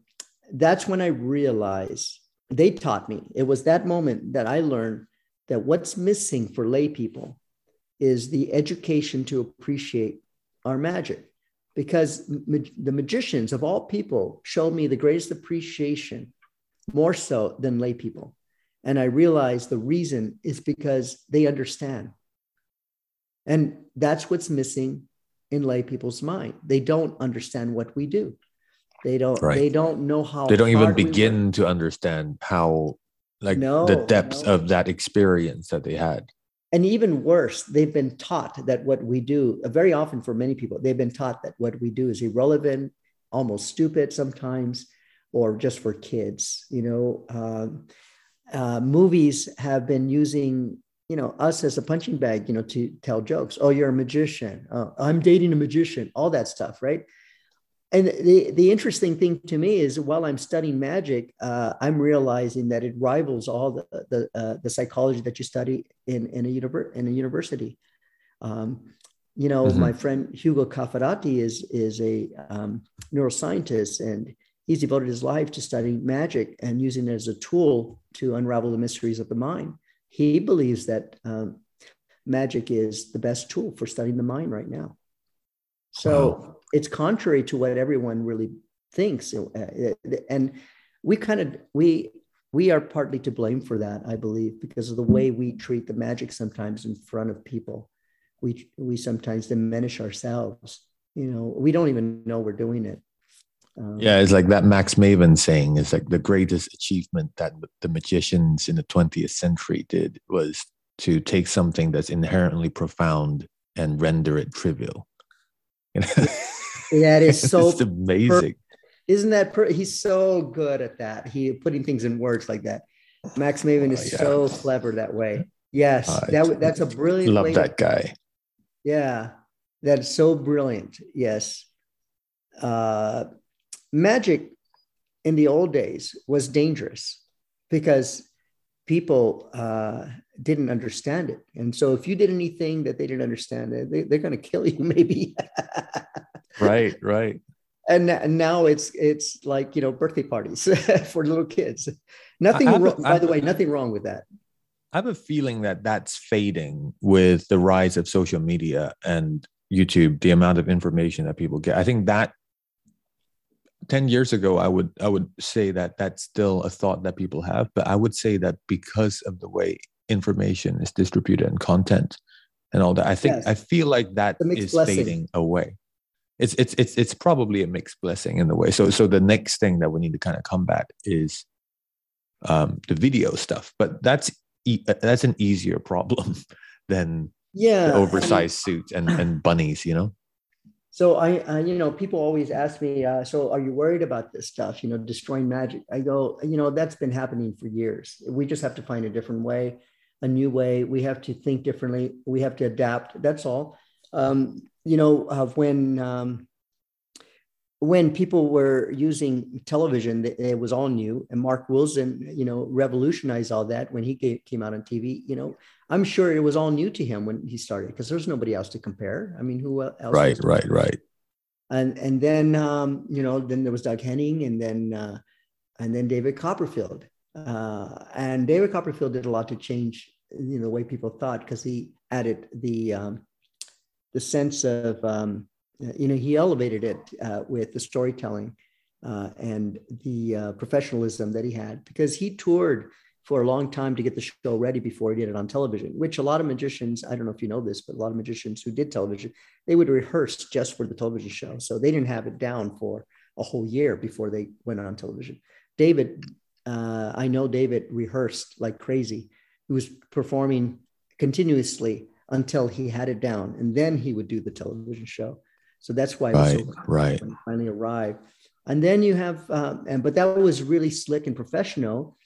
that's when I realized they taught me. It was that moment that I learned that what's missing for lay people is the education to appreciate our magic. Because ma- the magicians of all people showed me the greatest appreciation, more so than lay people. And I realized the reason is because they understand. And that's what's missing in lay people's mind. They don't understand what we do. They don't. Right. They don't know how. They don't even begin to understand how, like, no, the depths no. of that experience that they had. And even worse, they've been taught that what we do, uh, very often for many people, they've been taught that what we do is irrelevant, almost stupid sometimes, or just for kids. You know, um, uh, movies have been using you know us as a punching bag you know to tell jokes oh you're a magician uh, i'm dating a magician all that stuff right and the, the interesting thing to me is while I'm studying magic, uh, I'm realizing that it rivals all the the, uh, the psychology that you study in in a, univer- in a university. Um, you know, mm-hmm. my friend Hugo Caffaratti is is a um, neuroscientist, and he's devoted his life to studying magic and using it as a tool to unravel the mysteries of the mind. He believes that um, magic is the best tool for studying the mind right now. So. Wow it's contrary to what everyone really thinks. Uh, and we kind of we we are partly to blame for that i believe because of the way we treat the magic sometimes in front of people. We we sometimes diminish ourselves. You know we don't even know we're doing it. Um, yeah it's like that max maven saying is like the greatest achievement that the magicians in the 20th century did was to take something that's inherently profound and render it trivial you know? That is so amazing. Per- Isn't that per- he's so good at that? He putting things in words like that. Max Maven is oh, yeah. so clever that way. Yes, uh, that that's a brilliant. Love that guy. Yeah, that's so brilliant. Yes, uh, magic in the old days was dangerous because people uh, didn't understand it. And so if you did anything that they didn't understand, they, they're going to kill you maybe. right, right. And, and now it's it's like you know birthday parties for little kids. Nothing wrong. By the way, nothing wrong with that. I have a feeling that that's fading with the rise of social media and YouTube. The amount of information that people get, I think that 10 years ago i would i would say that that's still a thought that people have but i would say that because of the way information is distributed and content and all that i think yes. i feel like that is blessing. fading away it's it's it's it's probably a mixed blessing in the way so so the next thing that we need to kind of combat is um the video stuff but that's e- that's an easier problem than yeah oversized I mean, suits and and bunnies you know so I, you know, people always ask me, uh, so are you worried about this stuff? You know, destroying magic. I go, you know, that's been happening for years. We just have to find a different way, a new way. We have to think differently. We have to adapt. That's all. Um, you know, uh, when um, when people were using television, it was all new. And Mark Wilson, you know, revolutionized all that when he came out on TV. You know, I'm sure it was all new to him when he started because there's nobody else to compare. I mean, who else? Right, right, right. And and then um, you know, then there was Doug Henning, and then uh, and then David Copperfield. Uh, and David Copperfield did a lot to change you know the way people thought because he added the um, the sense of um, you know he elevated it uh, with the storytelling uh, and the uh, professionalism that he had because he toured for a long time to get the show ready before he did it on television, which a lot of magicians, I don't know if you know this, but a lot of magicians who did television, they would rehearse just for the television show. So they didn't have it down for a whole year before they went on television. David, uh, I know David rehearsed like crazy. He was performing continuously until he had it down, and then he would do the television show. So that's why right, so right. finally arrived. And then you have, uh, and but that was really slick and professional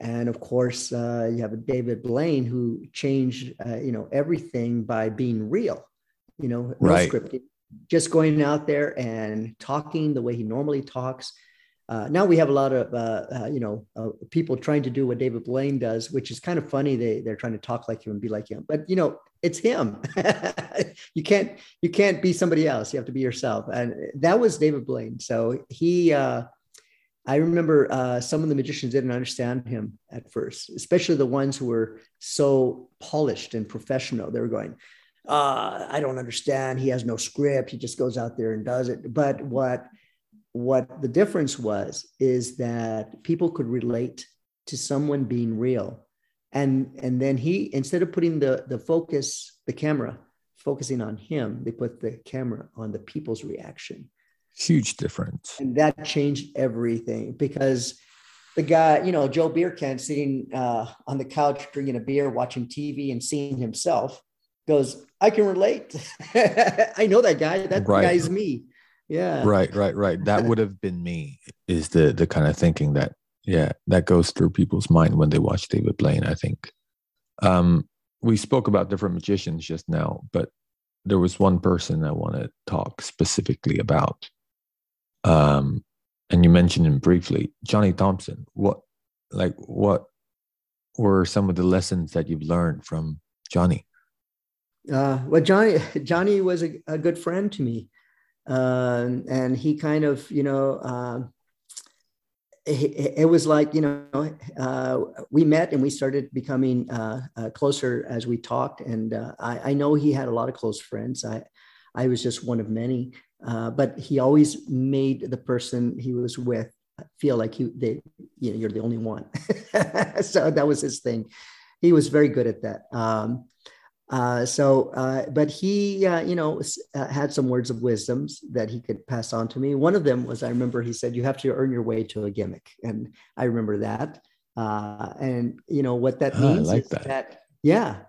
and of course uh, you have David Blaine who changed uh, you know everything by being real, you know, no right. scripted, just going out there and talking the way he normally talks. Uh, now we have a lot of uh, uh, you know uh, people trying to do what David Blaine does, which is kind of funny. They they're trying to talk like him and be like him, but you know it's him. you can't you can't be somebody else. You have to be yourself, and that was David Blaine. So he I remember uh, some of the magicians didn't understand him at first, especially the ones who were so polished and professional. They were going, uh, "I don't understand. He has no script. He just goes out there and does it." But what what the difference was is that people could relate to someone being real, and and then he instead of putting the the focus, the camera focusing on him, they put the camera on the people's reaction Huge difference. And that changed everything because the guy, you know, Joe Beerkant sitting uh, on the couch drinking a beer, watching TV and seeing himself goes, I can relate. I know that guy. That right. guy's me. Yeah. Right, right, right. That would have been me is the the kind of thinking that yeah, that goes through people's mind when they watch David Blaine, I think. Um, we spoke about different magicians just now, but there was one person I want to talk specifically about um, and you mentioned him briefly, Johnny Thompson. What, like, what were some of the lessons that you've learned from Johnny? Uh, well, Johnny, Johnny was a, a good friend to me, uh, and he kind of, you know, uh, it, it, was like you know, uh, we met and we started becoming uh, uh, closer as we talked, and I, I know he had a lot of close friends. I, I was just one of many. Uh, but he always made the person he was with feel like he, they, you know, you're the only one. so that was his thing. He was very good at that. Um, uh, so, uh, but he, uh, you know, uh, had some words of wisdoms that he could pass on to me. One of them was, I remember he said, "You have to earn your way to a gimmick," and I remember that. Uh, and you know what that means? I like that. that. Yeah,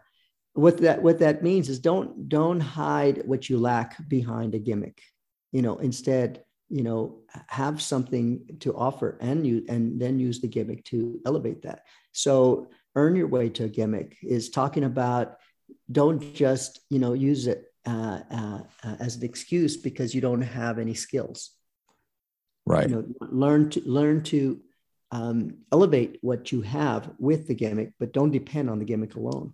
what that what that means is don't don't hide what you lack behind a gimmick you know, instead, you know, have something to offer and you and then use the gimmick to elevate that. So earn your way to a gimmick is talking about don't just you know use it uh, uh, uh, as an excuse because you don't have any skills. Right. You know, learn to learn to um, elevate what you have with the gimmick, but don't depend on the gimmick alone.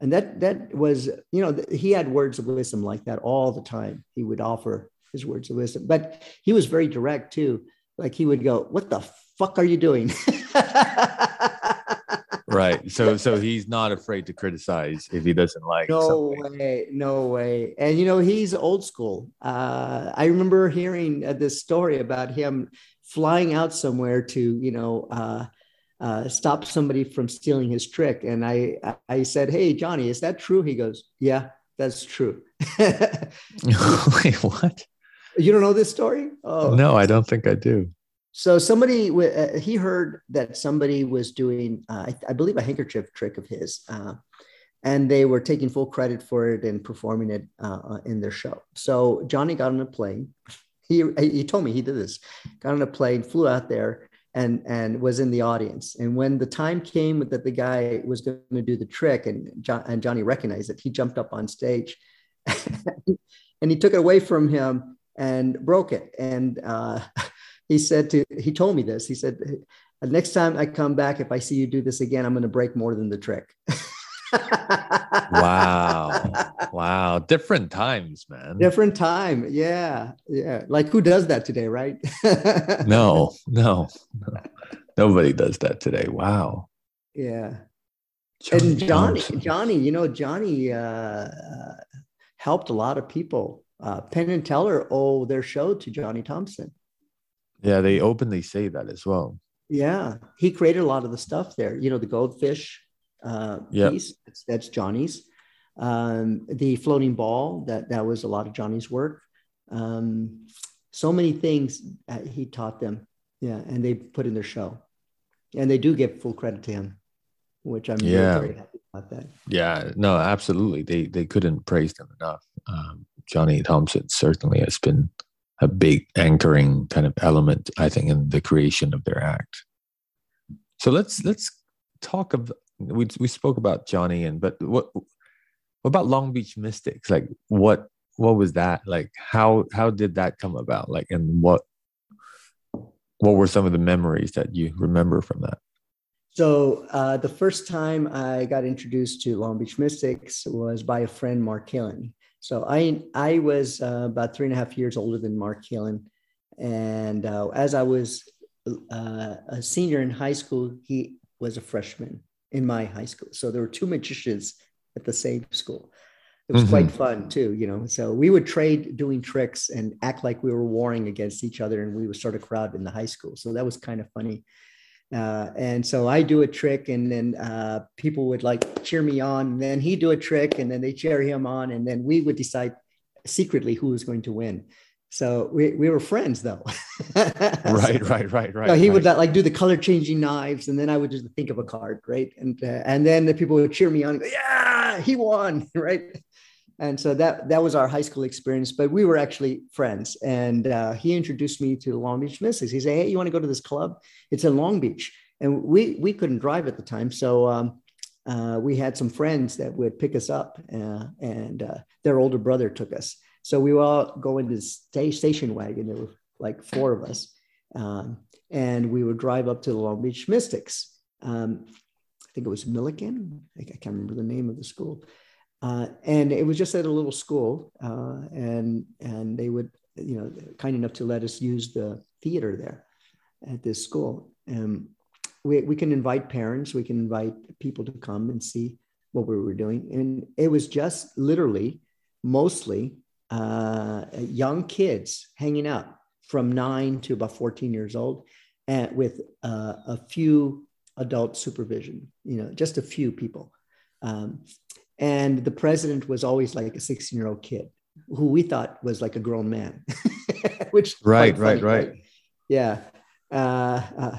And that that was, you know, he had words of wisdom like that all the time. He would offer his words of wisdom, but he was very direct too. Like he would go, "What the fuck are you doing?" right. So so he's not afraid to criticize if he doesn't like. No something. way, no way. And you know he's old school. Uh, I remember hearing uh, this story about him flying out somewhere to you know. Uh, uh, stop somebody from stealing his trick. And I, I said, Hey, Johnny, is that true? He goes, Yeah, that's true. Wait, what? You don't know this story? Oh, no, I don't think I do. So somebody, uh, he heard that somebody was doing, uh, I, I, believe, a handkerchief trick of his, uh, and they were taking full credit for it and performing it uh, in their show. So Johnny got on a plane. He he told me he did this. Got on a plane, flew out there, and and was in the audience. And when the time came that the guy was going to do the trick, and John, and Johnny recognized it, he jumped up on stage, and he took it away from him and broke it. And uh, he said to he told me this. He said, "Next time I come back, if I see you do this again, I'm going to break more than the trick." wow. Wow. Different times man. Different time. Yeah. Yeah. Like who does that today right? No, no. No nobody does that today. Wow. Yeah. Johnny and johnny Thompson. johnny you know johnny uh, helped a lot of people uh, penn and teller owe their show to johnny thompson yeah they openly say that as well yeah he created a lot of the stuff there you know the goldfish uh, yep. piece. That's, that's Johnny's. Um, the floating ball that that was a lot of Johnny's work. Um, so many things he taught them. Yeah, and they put in their show, and they do give full credit to him, which I'm yeah. very happy about that. Yeah, no, absolutely. They they couldn't praise them enough. Um, Johnny Thompson certainly has been a big anchoring kind of element, I think, in the creation of their act. So let's let's talk of we we spoke about Johnny and but what what about Long Beach Mystics? Like what what was that like? How how did that come about? Like and what what were some of the memories that you remember from that? So uh, the first time I got introduced to Long Beach Mystics was by a friend, Mark Kalin. So I I was uh, about three and a half years older than Mark Kalin, and uh, as I was uh, a senior in high school, he was a freshman in my high school. So there were two magicians at the same school. It was mm-hmm. quite fun too, you know. So we would trade doing tricks and act like we were warring against each other, and we would start a crowd in the high school. So that was kind of funny. Uh, and so I do a trick, and then uh, people would like cheer me on. And then he do a trick, and then they cheer him on, and then we would decide secretly who was going to win. So we, we were friends though. right, right, right, right. So he right. would like do the color changing knives, and then I would just think of a card, right? And uh, and then the people would cheer me on, go, yeah, he won, right? And so that that was our high school experience. But we were actually friends, and uh, he introduced me to the Long Beach Mystics. He said, "Hey, you want to go to this club? It's in Long Beach." And we we couldn't drive at the time, so um, uh, we had some friends that would pick us up, uh, and uh, their older brother took us. So we would all go into the station wagon. There were like four of us. Um, and we would drive up to the Long Beach Mystics. Um, I think it was Millikan. I, I, can't remember the name of the school. Uh, and it was just at a little school. Uh, and, and they would, you know, kind enough to let us use the theater there at this school. And we, we can invite parents, we can invite people to come and see what we were doing. And it was just literally mostly uh, young kids hanging out from nine to about 14 years old and with uh, a few adult supervision, you know, just a few people. Um, and the president was always like a 16 year old kid who we thought was like a grown man, which right, right, right, right, Yeah. Uh, uh,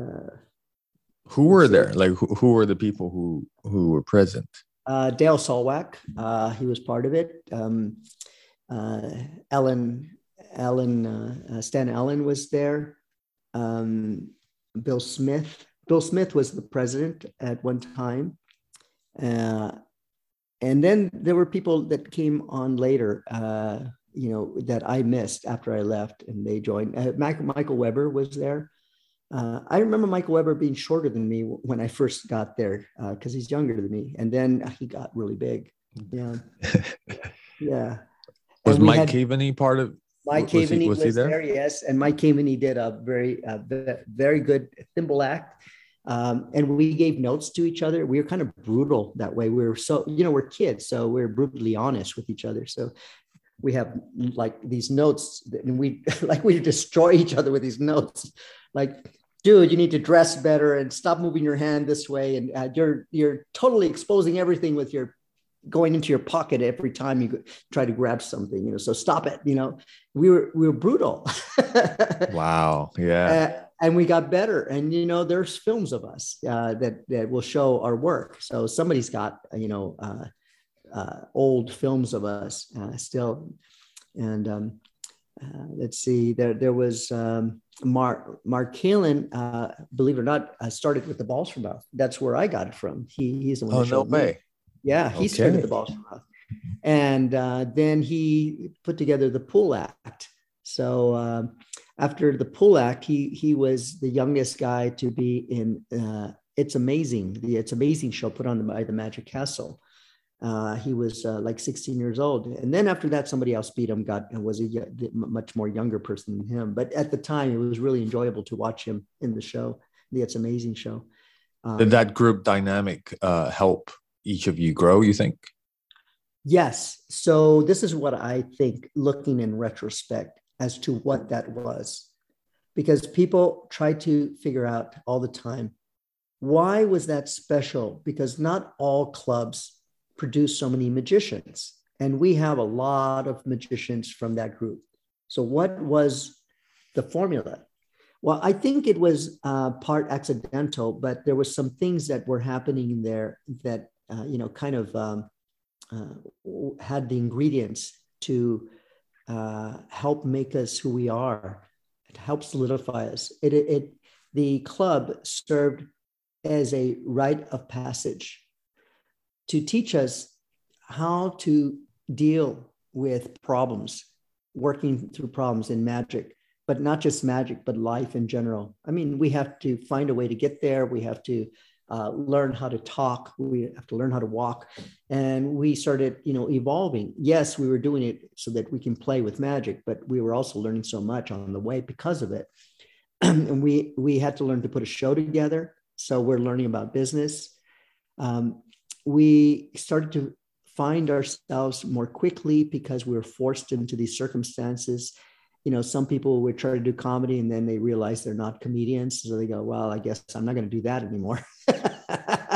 uh, who were there? Like who, who were the people who who were present? Uh, Dale Salwak, uh, he was part of it. Um, uh, Ellen Ellen, uh, Stan Allen was there. Um, Bill Smith. Bill Smith was the president at one time. And then there were people that came on later, uh, you know, that I missed after I left and they joined. Uh, Michael Weber was there. Uh, I remember Michael Weber being shorter than me when I first got there because uh, he's younger than me. And then he got really big. Yeah. yeah. Was Mike had, Caveney part of? Mike was Caveney he, was, was there? there? Yes, and Mike Caveney did a very, very good thimble act. Um, and we gave notes to each other. We were kind of brutal that way. We were so, you know, we're kids, so we're brutally honest with each other. So we have like these notes, and we like we destroy each other with these notes. Like, dude, you need to dress better and stop moving your hand this way, and uh, you're you're totally exposing everything with your going into your pocket every time you try to grab something you know so stop it you know we were we were brutal wow yeah uh, and we got better. And you know, there's films of us uh, that that will show our work. So somebody's got you know uh, uh, old films of us uh, still. And um, uh, let's see, there there was um, Mark Mark Kalin, uh, believe it or not, started with the balls from mouth. That's where I got it from. He he's the one. Oh no way! Yeah, he okay. started the balls from mouth, and then he put together the Pool Act. So um, after the Act, he he was the youngest guy to be in uh, It's Amazing, the It's Amazing show put on by the Magic Castle. Uh, he was uh, like 16 years old, and then after that, somebody else beat him. Got was a much more younger person than him, but at the time, it was really enjoyable to watch him in the show, the It's Amazing show. Um, Did that group dynamic uh, help each of you grow? You think? Yes. So this is what I think, looking in retrospect as to what that was. Because people try to figure out all the time why was that special? Because not all clubs produce so many magicians. And we have a lot of magicians from that group. So, what was the formula? Well, I think it was uh, part accidental, but there were some things that were happening in there that, uh, you know, kind of um, uh, had the ingredients to uh, help make us who we are. It helps solidify us. It, it, it, the club served as a rite of passage to teach us how to deal with problems, working through problems in magic, but not just magic, but life in general. I mean, we have to find a way to get there. We have to uh, learn how to talk. We have to learn how to walk. And we started you know evolving. Yes we were doing it so that we can play with magic but we were also learning so much on the way because of it. And we we had to learn to put a show together. So we're learning about business. Um, we started to find ourselves more quickly because we were forced into these circumstances you know, some people would try to do comedy and then they realize they're not comedians. So they go, well, I guess I'm not going to do that anymore.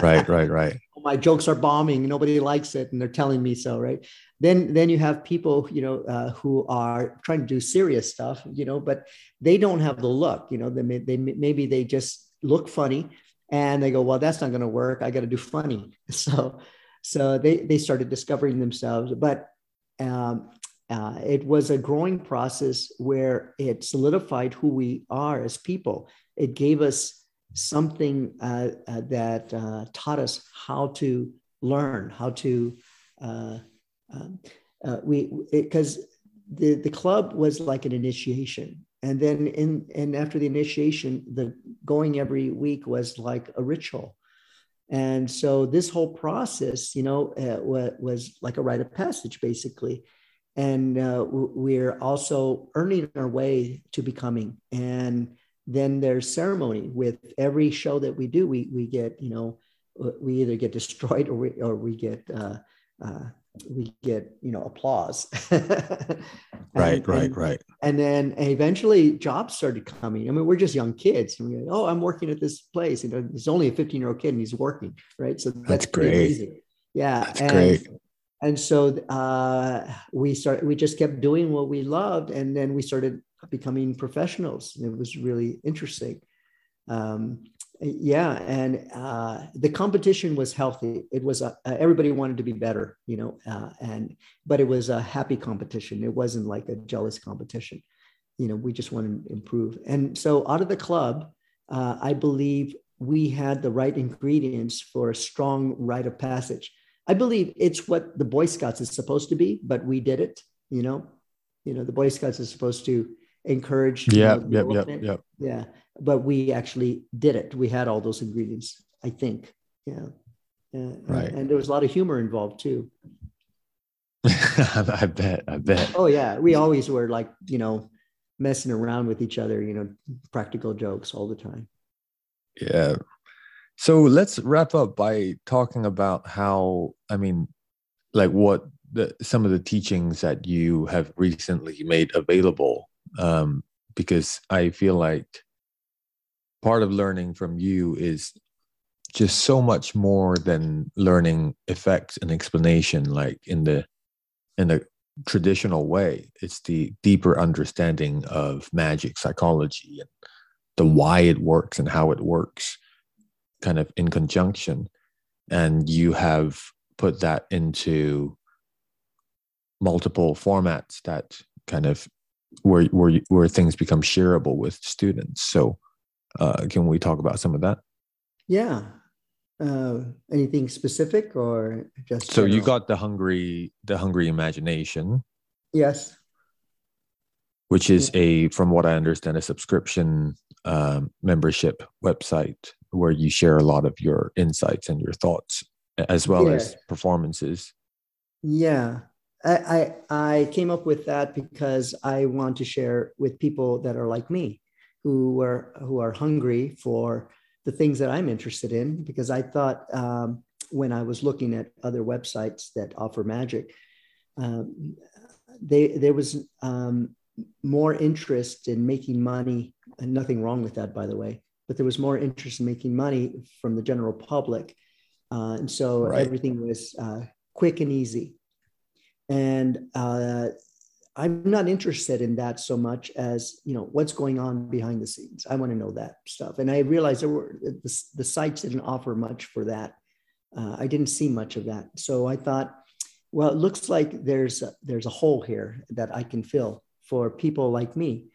right, right, right. My jokes are bombing. Nobody likes it. And they're telling me so, right? Then, then you have people, you know, uh, who are trying to do serious stuff, you know, but they don't have the look, you know, they, may, they maybe they just look funny and they go, well, that's not going to work. I got to do funny. So, so they, they started discovering themselves, but um, uh, it was a growing process where it solidified who we are as people. It gave us something uh, uh, that uh, taught us how to learn, how to uh, um, we because the the club was like an initiation, and then in and after the initiation, the going every week was like a ritual. And so this whole process, you know, was like a rite of passage, basically and uh, we're also earning our way to becoming. And then there's ceremony. With every show that we do we, we get you know we either get destroyed or we, or we get uh, uh, we get you know applause. And, right right and, right. and then eventually jobs started coming. I mean we're just young kids. And we're like, oh i'm working at this place. You know he's only a 15 year old kid and he's working right? So that's, that's great. yeah that's and, great and so uh, we started we just kept doing what we loved and then we started becoming professionals. It was really interesting. Um, yeah and uh, the competition was healthy. It was a, uh, everybody wanted to be better you know uh, and but it was a happy competition. It wasn't like a jealous competition. You know we just wanted to improve. And so out of the club uh, i believe we had the right ingredients for a strong rite of passage i believe it's what the boy scouts is supposed to be but we did it you know you know the boy scouts is supposed to encourage yeah you know, yep yep yep yeah but we actually did it. We had all those ingredients, I think. Yeah. yeah. Right. And, and there was a lot of humor involved too. I bet. I bet. Oh yeah. We always were like, you know, messing around with each other, you know, practical jokes all the time. Yeah. So let's wrap up by talking about how, I mean, like what the, some of the teachings that you have recently made available. Um, because I feel like part of learning from you is just so much more than learning effects and explanation like in the in the traditional way it's the deeper understanding of magic psychology and the why it works and how it works kind of in conjunction and you have put that into multiple formats that kind of where where where things become shareable with students so uh, can we talk about some of that? Yeah. Uh, anything specific or just so general? you got the hungry the hungry imagination yes which is a from what i understand a subscription um, membership website where you share a lot of your insights and your thoughts as well yeah. as performances yeah I, I i came up with that because i want to share with people that are like me who are who are hungry for the things that I'm interested in because I thought um, when I was looking at other websites that offer magic, um, they there was um, more interest in making money, and nothing wrong with that, by the way. But there was more interest in making money from the general public, uh, and so right. everything was uh, quick and easy. And uh, I'm not interested in that so much as you know what's going on behind the scenes. I want to know that stuff, and I realized there were the, the sites didn't offer much for that. Uh, I didn't see much of that, so I thought, well, it looks like there's a, there's a hole here that I can fill for people like me.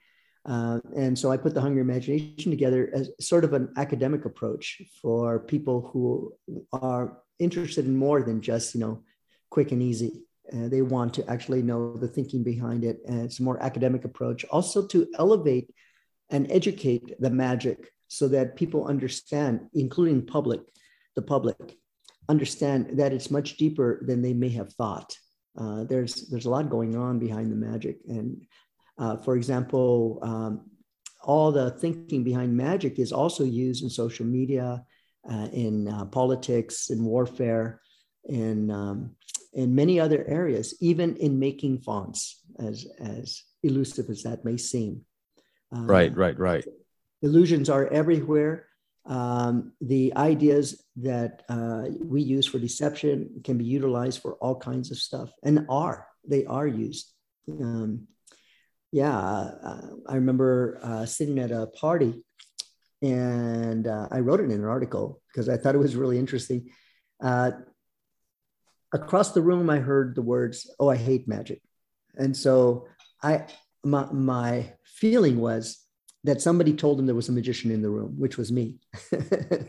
Uh, and so I put the Hungry Imagination together as sort of an academic approach for people who are interested in more than just you know quick and easy uh, they want to actually know the thinking behind it. And it's a more academic approach. Also, to elevate and educate the magic so that people understand, including public, the public, understand that it's much deeper than they may have thought. Uh, there's there's a lot going on behind the magic, and uh, for example, um, all the thinking behind magic is also used in social media, uh, in uh, politics, in warfare, in um, in many other areas, even in making fonts, as, as elusive as that may seem. Uh, right, right, right. Illusions are everywhere. Um, the ideas that uh, we use for deception can be utilized for all kinds of stuff and are, they are used. Um, yeah, uh, I remember uh, sitting at a party and uh, I wrote it in an article because I thought it was really interesting. Uh, across the room, I heard the words, "Oh, I hate magic," and so I my, my feeling was that somebody told him there was a magician in the room, which was me.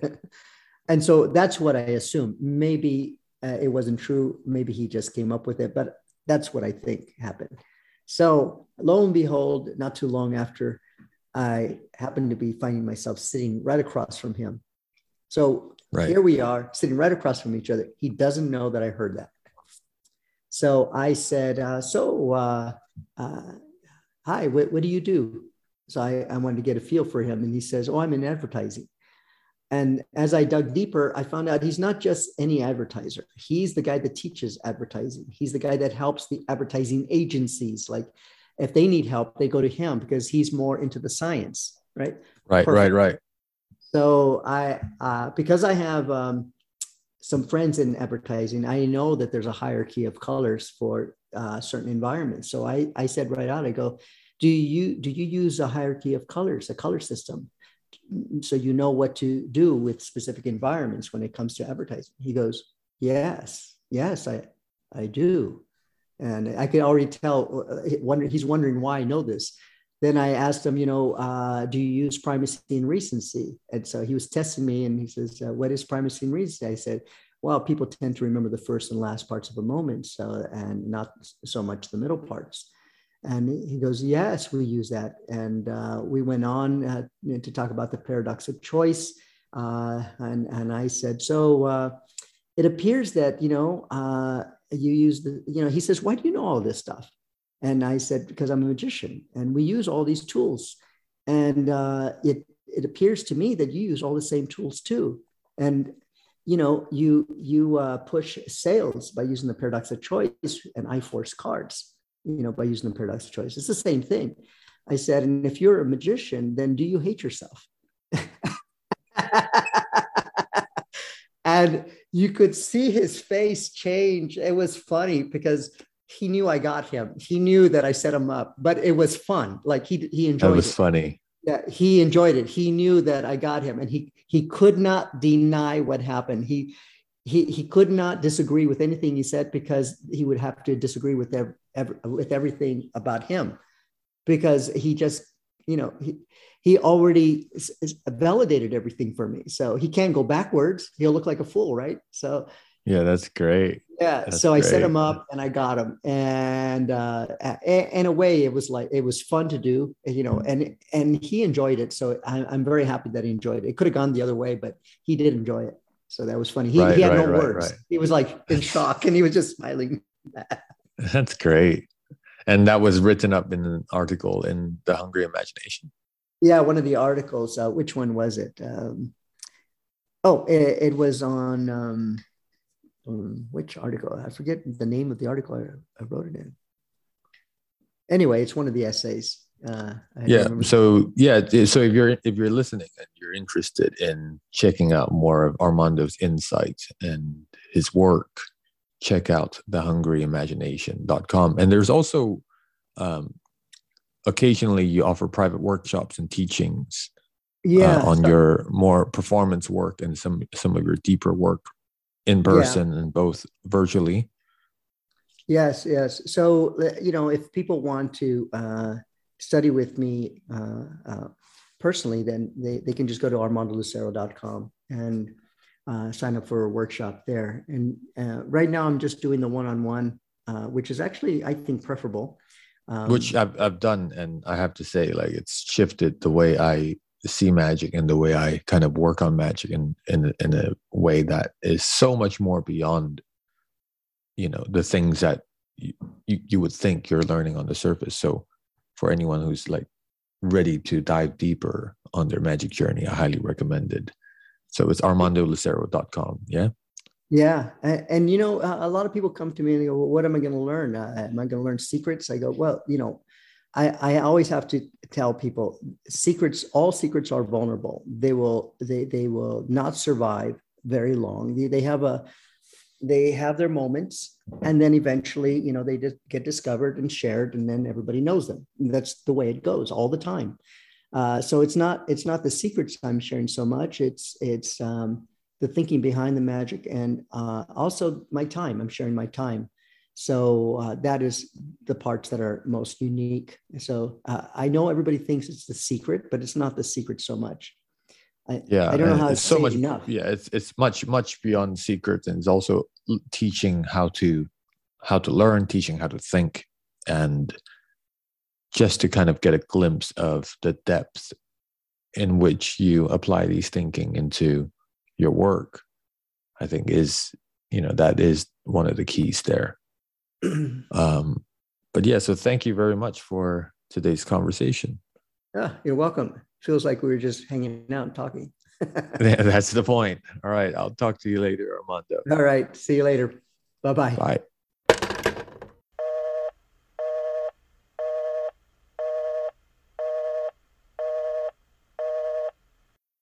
and so that's what I assumed. Maybe uh, it wasn't true. Maybe he just came up with it, but that's what I think happened. So lo and behold, not too long after, I happened to be finding myself sitting right across from him. So Right. Here we are sitting right across from each other. He doesn't know that I heard that. So I said, uh, So, uh, uh, hi, what, what, do you do? So I, I wanted to get a feel for him. And he says, Oh, I'm in advertising. And as I dug deeper, I found out he's not just any advertiser. He's the guy that teaches advertising. He's the guy that helps the advertising agencies. Like if they need help, they go to him because he's more into the science, right? Right, Perfect. right, right. So I, uh, because I have um, some friends in advertising, I know that there's a hierarchy of colors for uh, certain environments. So I, I said right out, I go, do you do you use a hierarchy of colors, a color system so you know what to do with specific environments when it comes to advertising. He goes, yes, yes, I, I do. And I could already tell, uh, he's wondering why I know this. Then I asked him, you know, uh, do you use primacy and recency? And so he was testing me and he says, uh, what is primacy and recency? I said, well, people tend to remember the first and last parts of a moment, so and not so much the middle parts. And he goes, yes, we use that. And uh, we went on uh, to talk about the paradox of choice. Uh, and, and I said, so uh, it appears that, you know, uh, you use the, you know, he says, why do you know all this stuff? And I said, because I'm a magician and we use all these tools. And uh, it, it appears to me that you use all the same tools too. And you know, you you push sales by using the paradox of choice, and I force cards, you know, by using the paradox of choice. It's the same thing. I said, and if you're a magician, then do you hate yourself? and you could see his face change. It was funny because he knew I got him. He knew that I set him up, but it was fun. Like he he enjoyed. It. That was it. funny yeah, he enjoyed it. He knew that I got him, and he he could not deny what happened. He he he could not disagree with anything he said because he would have to disagree with every, with everything about him, because he just you know he he already validated everything for me. So he can't go backwards. He'll look like a fool, right? So yeah, that's great. Yeah. That's so I set him up and I got him. And uh, in a way, it was like, it was fun to do, you know, and, and he enjoyed it. So I, am very happy that he enjoyed it. It could have gone the other way, but he did enjoy it. So that was funny. He, right, he had right, no right, words. He was like in shock and he was just smiling. That's great. And that was written up in an article in the Hungry Imagination. Yeah, one of the articles. Uh, which one was it? Um, oh, it, it was on um, um, which article? I forget the name of the article I, I, wrote it in. Anyway, it's one of the essays. Uh, yeah. So yeah. So if you're if you're listening and you're interested in checking out more of Armando's insights and his work, check out thehungryimagination.com. And there's also um, occasionally you offer private workshops and teachings yeah, uh, on your more performance work and some some of your deeper work in person yeah. and both virtually. Yes, yes. So, uh, you know, if people want to uh, study with me uh, uh, personally, then they, they can just go to armandolucero.com and uh, sign up for a workshop there. And uh, right now, I'm just doing the one on one, which is actually, I think, preferable. Um, which I've, I've done. And I have to say, like, it's shifted the way I see magic and the way I kind of work on magic in in in a way that is so much more beyond you know the things that you, you, you would think you're learning on the surface so for anyone who's like ready to dive deeper on their magic journey i highly recommend it so it's armandolucero.com yeah. Yeah. And, and, you know a lot of people come to me and they go well, what am i going to learn? Uh, am i going to learn secrets? I go well you know I, I always have to tell people secrets all secrets are vulnerable. They will they they will not survive very long. They, they have a they have their moments and then eventually you know they just get discovered and shared and then everybody knows them. That's the way it goes all the time uh, so it's not it's not the secrets i'm sharing so much it's it's um, the thinking behind the magic and uh, also my time i'm sharing my time so uh, that is the parts that are most unique. So uh, I know everybody thinks it's the secret, but it's not the secret so much. I, yeah, I don't know how it's so much enough. Yeah, it's it's much much beyond secret, and it's also teaching how to how to learn, teaching how to think, and just to kind of get a glimpse of the depth in which you apply these thinking into your work. I think is you know that is one of the keys there. um, but yeah, so thank you very much for today's conversation. Yeah, you're welcome. Feels like we were just hanging out and talking. yeah, that's the point. All right. I'll talk to you later, Armando. All right. See you later. Bye-bye. Bye.